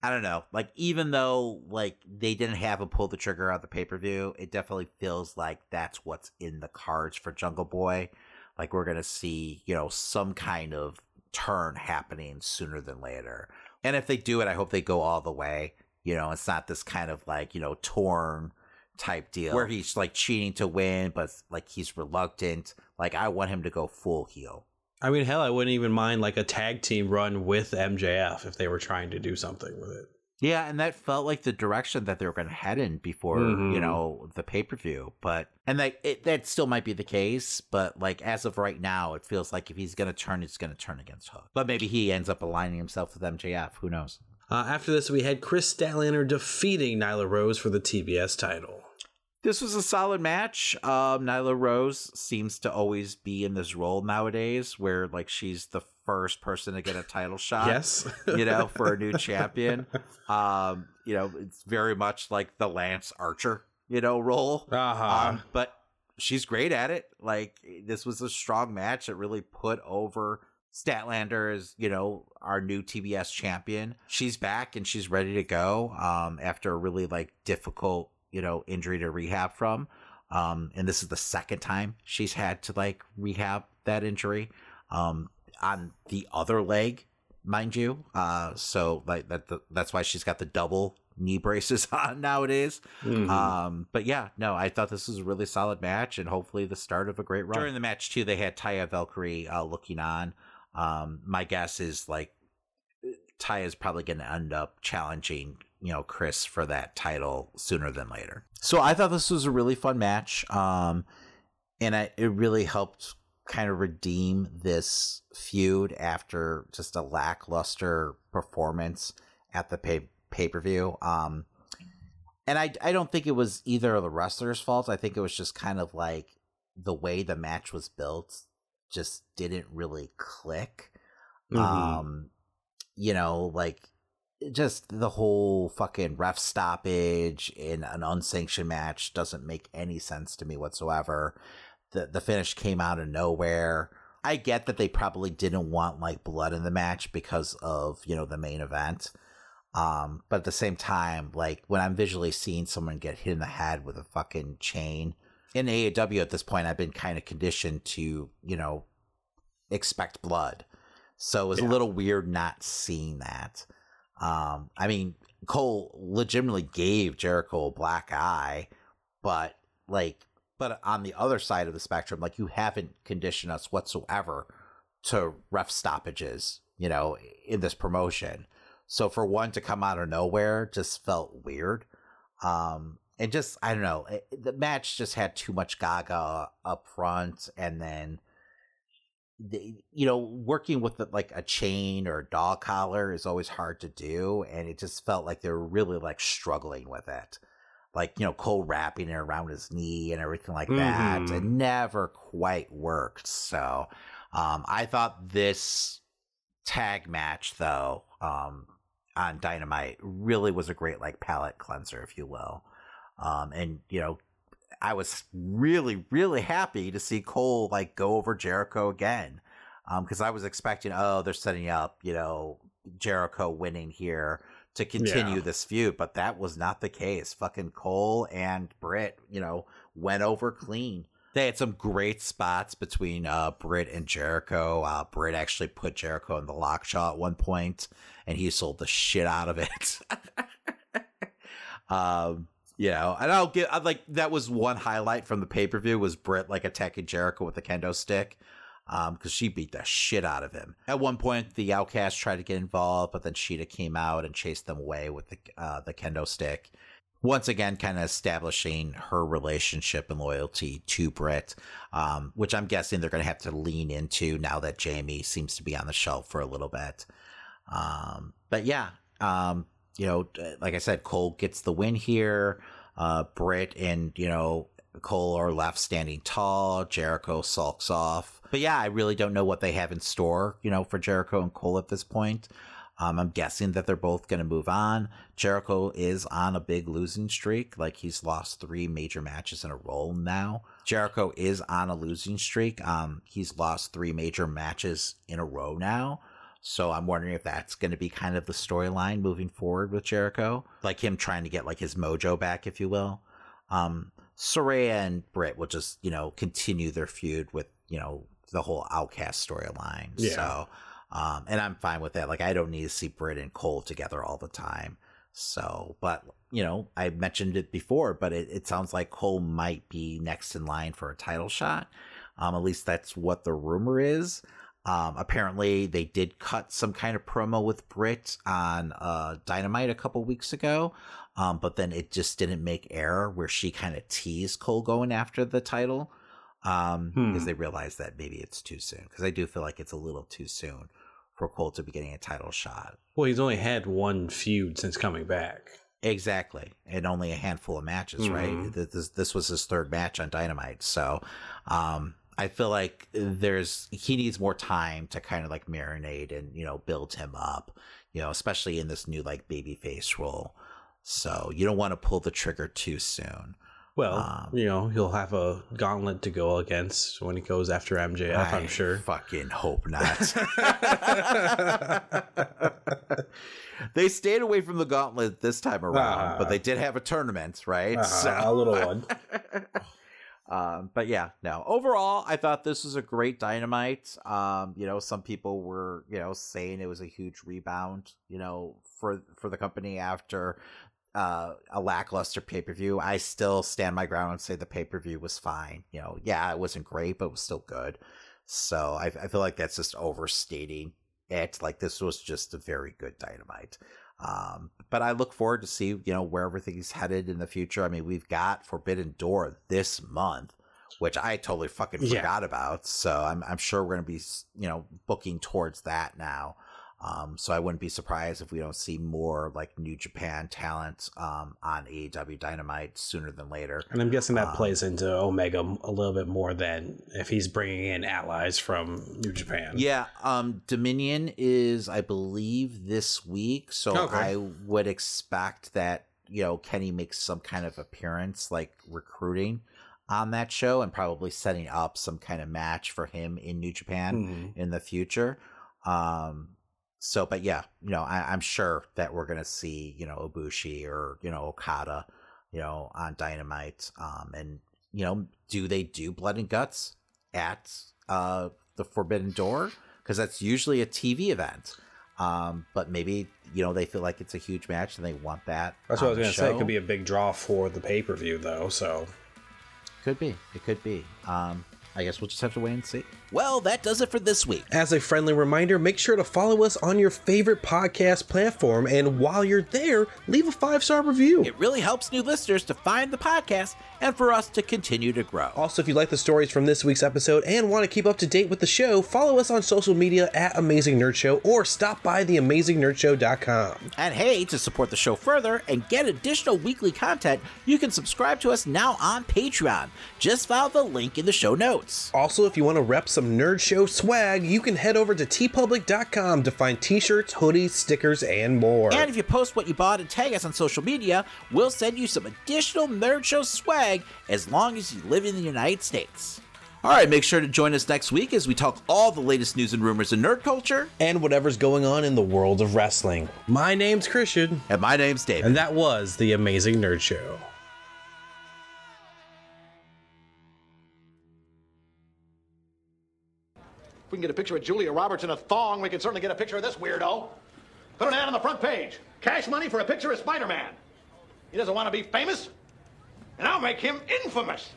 [SPEAKER 3] I don't know, like even though like they didn't have him pull the trigger on the pay per view, it definitely feels like that's what's in the cards for Jungle Boy. Like we're gonna see, you know, some kind of turn happening sooner than later. And if they do it, I hope they go all the way. You know, it's not this kind of like, you know, torn type deal where he's like cheating to win, but like he's reluctant. Like I want him to go full heel.
[SPEAKER 2] I mean, hell, I wouldn't even mind like a tag team run with MJF if they were trying to do something with it.
[SPEAKER 3] Yeah, and that felt like the direction that they were going to head in before
[SPEAKER 2] Mhm.
[SPEAKER 3] you know the pay per view. But and that it, that still might be the case. But like as of right now, it feels like if he's going to turn, it's going to turn against Hook. But maybe he ends up aligning himself with MJF. Who knows?
[SPEAKER 2] Uh, after this, we had Kris Statlander defeating Nyla Rose for the TBS title.
[SPEAKER 3] This was a solid match. Um, Nyla Rose seems to always be in this role nowadays, where like she's the first person to get a title shot.
[SPEAKER 2] Yes.
[SPEAKER 3] you know, for a new champion. Um, you know, it's very much like the Lance Archer, you know, role.
[SPEAKER 2] Uh-huh.
[SPEAKER 3] Um, but she's great at it. Like this was a strong match that really put over Statlander as, you know, our new TBS champion. She's back and she's ready to go um after a really like difficult, you know, injury to rehab from. Um and this is the second time she's had to like rehab that injury. Um on the other leg, mind you. Uh so like that that's why she's got the double knee braces on nowadays.
[SPEAKER 2] Mhm.
[SPEAKER 3] Um, but yeah, no, I thought this was a really solid match and hopefully the start of a great run. During the match too, they had Taya Valkyrie uh, looking on. Um, my guess is like Taya's probably going to end up challenging, you know, Kris for that title sooner than later. So I thought this was a really fun match. Um, and I, it really helped kind of redeem this feud after just a lackluster performance at the pay pay per view. Um, and I I don't think it was either of the wrestlers' fault. I think it was just kind of like the way the match was built just didn't really click.
[SPEAKER 2] Mhm.
[SPEAKER 3] Um, you know, like just the whole fucking ref stoppage in an unsanctioned match doesn't make any sense to me whatsoever. The the finish came out of nowhere. I get that they probably didn't want like blood in the match because of, you know, the main event. Um, but at the same time, like when I'm visually seeing someone get hit in the head with a fucking chain in AEW at this point, I've been kind of conditioned to, you know, expect blood. So it was a little weird not seeing that. Um, I mean, Cole legitimately gave Jericho a black eye, but like, but on the other side of the spectrum, like you haven't conditioned us whatsoever to ref stoppages, you know, in this promotion. So for one to come out of nowhere just felt weird. Um, and just, I don't know, it, the match just had too much gaga up front. And then, the, you know, working with like a chain or a dog collar is always hard to do. And it just felt like they were really like struggling with it. Like, you know, Cole wrapping it around his knee and everything like that.
[SPEAKER 2] Mhm.
[SPEAKER 3] It never quite worked. So, um, I thought this tag match though, um, on Dynamite really was a great like palate cleanser, if you will. Um, and you know, I was really, really happy to see Cole like go over Jericho again. Um, because I was expecting, oh, they're setting up, you know, Jericho winning here to continue
[SPEAKER 2] Yeah.
[SPEAKER 3] this feud, but that was not the case. Fucking Cole and Britt, you know, went over clean. They had some great spots between uh, Britt and Jericho. Uh, Britt actually put Jericho in the lockjaw at one point, and he sold the shit out of it. um, know, and I'll get I'd like that was one highlight from the pay per view was Britt like attacking Jericho with a kendo stick. Um, because she beat the shit out of him. At one point, the Outcast tried to get involved, but then Sheeta came out and chased them away with the uh, the kendo stick. Once again, kind of establishing her relationship and loyalty to Britt, um, which I'm guessing they're going to have to lean into now that Jamie seems to be on the shelf for a little bit. Um, but yeah, um, you know, like I said, Cole gets the win here. Uh, Britt and, you know, Cole are left standing tall. Jericho sulks off. But yeah, I really don't know what they have in store, you know, for Jericho and Cole at this point. Um, I'm guessing that they're both going to move on. Jericho is on a big losing streak. Like he's lost three major matches in a row now. Jericho is on a losing streak. Um, he's lost three major matches in a row now. So I'm wondering if that's going to be kind of the storyline moving forward with Jericho, like him trying to get like his mojo back, if you will. Um, Saraya and Britt will just you know continue their feud with you know the whole Outcast storyline.
[SPEAKER 2] Yeah.
[SPEAKER 3] So, um, and I'm fine with that. Like I don't need to see Britt and Cole together all the time. So, but you know, I mentioned it before, but it, it sounds like Cole might be next in line for a title shot. Um, at least that's what the rumor is. Um, apparently, they did cut some kind of promo with Britt on uh, Dynamite a couple weeks ago, um, but then it just didn't make air where she kind of teased Cole going after the title um,
[SPEAKER 2] Hmm.
[SPEAKER 3] because they realized that maybe it's too soon. Because I do feel like it's a little too soon for Cole to be getting a title shot.
[SPEAKER 2] Well, he's only had one feud since coming back.
[SPEAKER 3] Exactly, and only a handful of matches, right?
[SPEAKER 2] Mhm.
[SPEAKER 3] Th- This this was his third match on Dynamite, so um, I feel like there's he needs more time to kind of like marinate and you know build him up, you know, especially in this new like babyface role. So you don't want to pull the trigger too soon.
[SPEAKER 2] Well,
[SPEAKER 3] Um,
[SPEAKER 2] you know, he'll have a gauntlet to go against when he goes after MJF,
[SPEAKER 3] I
[SPEAKER 2] I'm sure.
[SPEAKER 3] Fucking hope not. they stayed away from the gauntlet this time around, but they did have a tournament, right?
[SPEAKER 2] Ah, a little one.
[SPEAKER 3] um, but yeah, no. Overall, I thought this was a great dynamite. Um, you know, some people were, you know, saying it was a huge rebound, you know, for for the company after uh, a lackluster pay per view. I still stand my ground and say the pay per view was fine. You know, yeah, it wasn't great, but it was still good. So I, I feel like that's just overstating it. Like this was just a very good dynamite. Um, but I look forward to see you know where everything's headed in the future. I mean, we've got Forbidden Door this month, which I totally fucking
[SPEAKER 2] Yeah.
[SPEAKER 3] forgot about. So I'm I'm sure we're gonna be you know booking towards that now. Um, so I wouldn't be surprised if we don't see more like New Japan talent um, on AEW Dynamite sooner than later.
[SPEAKER 2] And I'm guessing that
[SPEAKER 3] Um,
[SPEAKER 2] plays into Omega a little bit more than if he's bringing in allies from New Japan.
[SPEAKER 3] Yeah, um, Dominion is, I believe, this week. So
[SPEAKER 2] Okay.
[SPEAKER 3] I would expect that you know Kenny makes some kind of appearance, like recruiting on that show, and probably setting up some kind of match for him in New Japan
[SPEAKER 2] Mhm.
[SPEAKER 3] in the future. Um, so, but yeah, you know, I, I'm sure that we're gonna see, you know, Ibushi or you know Okada, you know, on Dynamite. Um, and you know, do they do Blood and Guts at uh the Forbidden Door? Because that's usually a TV event. Um, but maybe you know they feel like it's a huge match and they want that.
[SPEAKER 2] That's what I was going to say. It could be a big draw for the pay per view, though. So
[SPEAKER 3] Could be. It could be. Um, I guess we'll just have to wait and see. Well, that does it for this week.
[SPEAKER 2] As a friendly reminder, make sure to follow us on your favorite podcast platform, and while you're there, leave a five star review.
[SPEAKER 8] It really helps new listeners to find the podcast and for us to continue to grow.
[SPEAKER 2] Also, if you like the stories from this week's episode and want to keep up to date with the show, follow us on social media at Amazing Nerd Show or stop by theamazingnerdshow.com.
[SPEAKER 8] And hey, to support the show further and get additional weekly content, you can subscribe to us now on Patreon. Just follow the link in the show notes.
[SPEAKER 2] Also, if you want to rep some Nerd Show swag, you can head over to teepublic.com to find t shirts, hoodies, stickers, and more.
[SPEAKER 8] And if you post what you bought and tag us on social media, we'll send you some additional Nerd Show swag as long as you live in the United States. All right, make sure to join us next week as we talk all the latest news and rumors in nerd culture.
[SPEAKER 2] and whatever's going on in the world of wrestling. My name's Christian,
[SPEAKER 8] And my name's David.
[SPEAKER 2] and that was The Amazing Nerd Show.
[SPEAKER 11] We can get a picture of Julia Roberts in a thong, we can certainly get a picture of this weirdo. Put an ad on the front page. Cash money for a picture of Spider-Man. He doesn't want to be famous, and I'll make him infamous.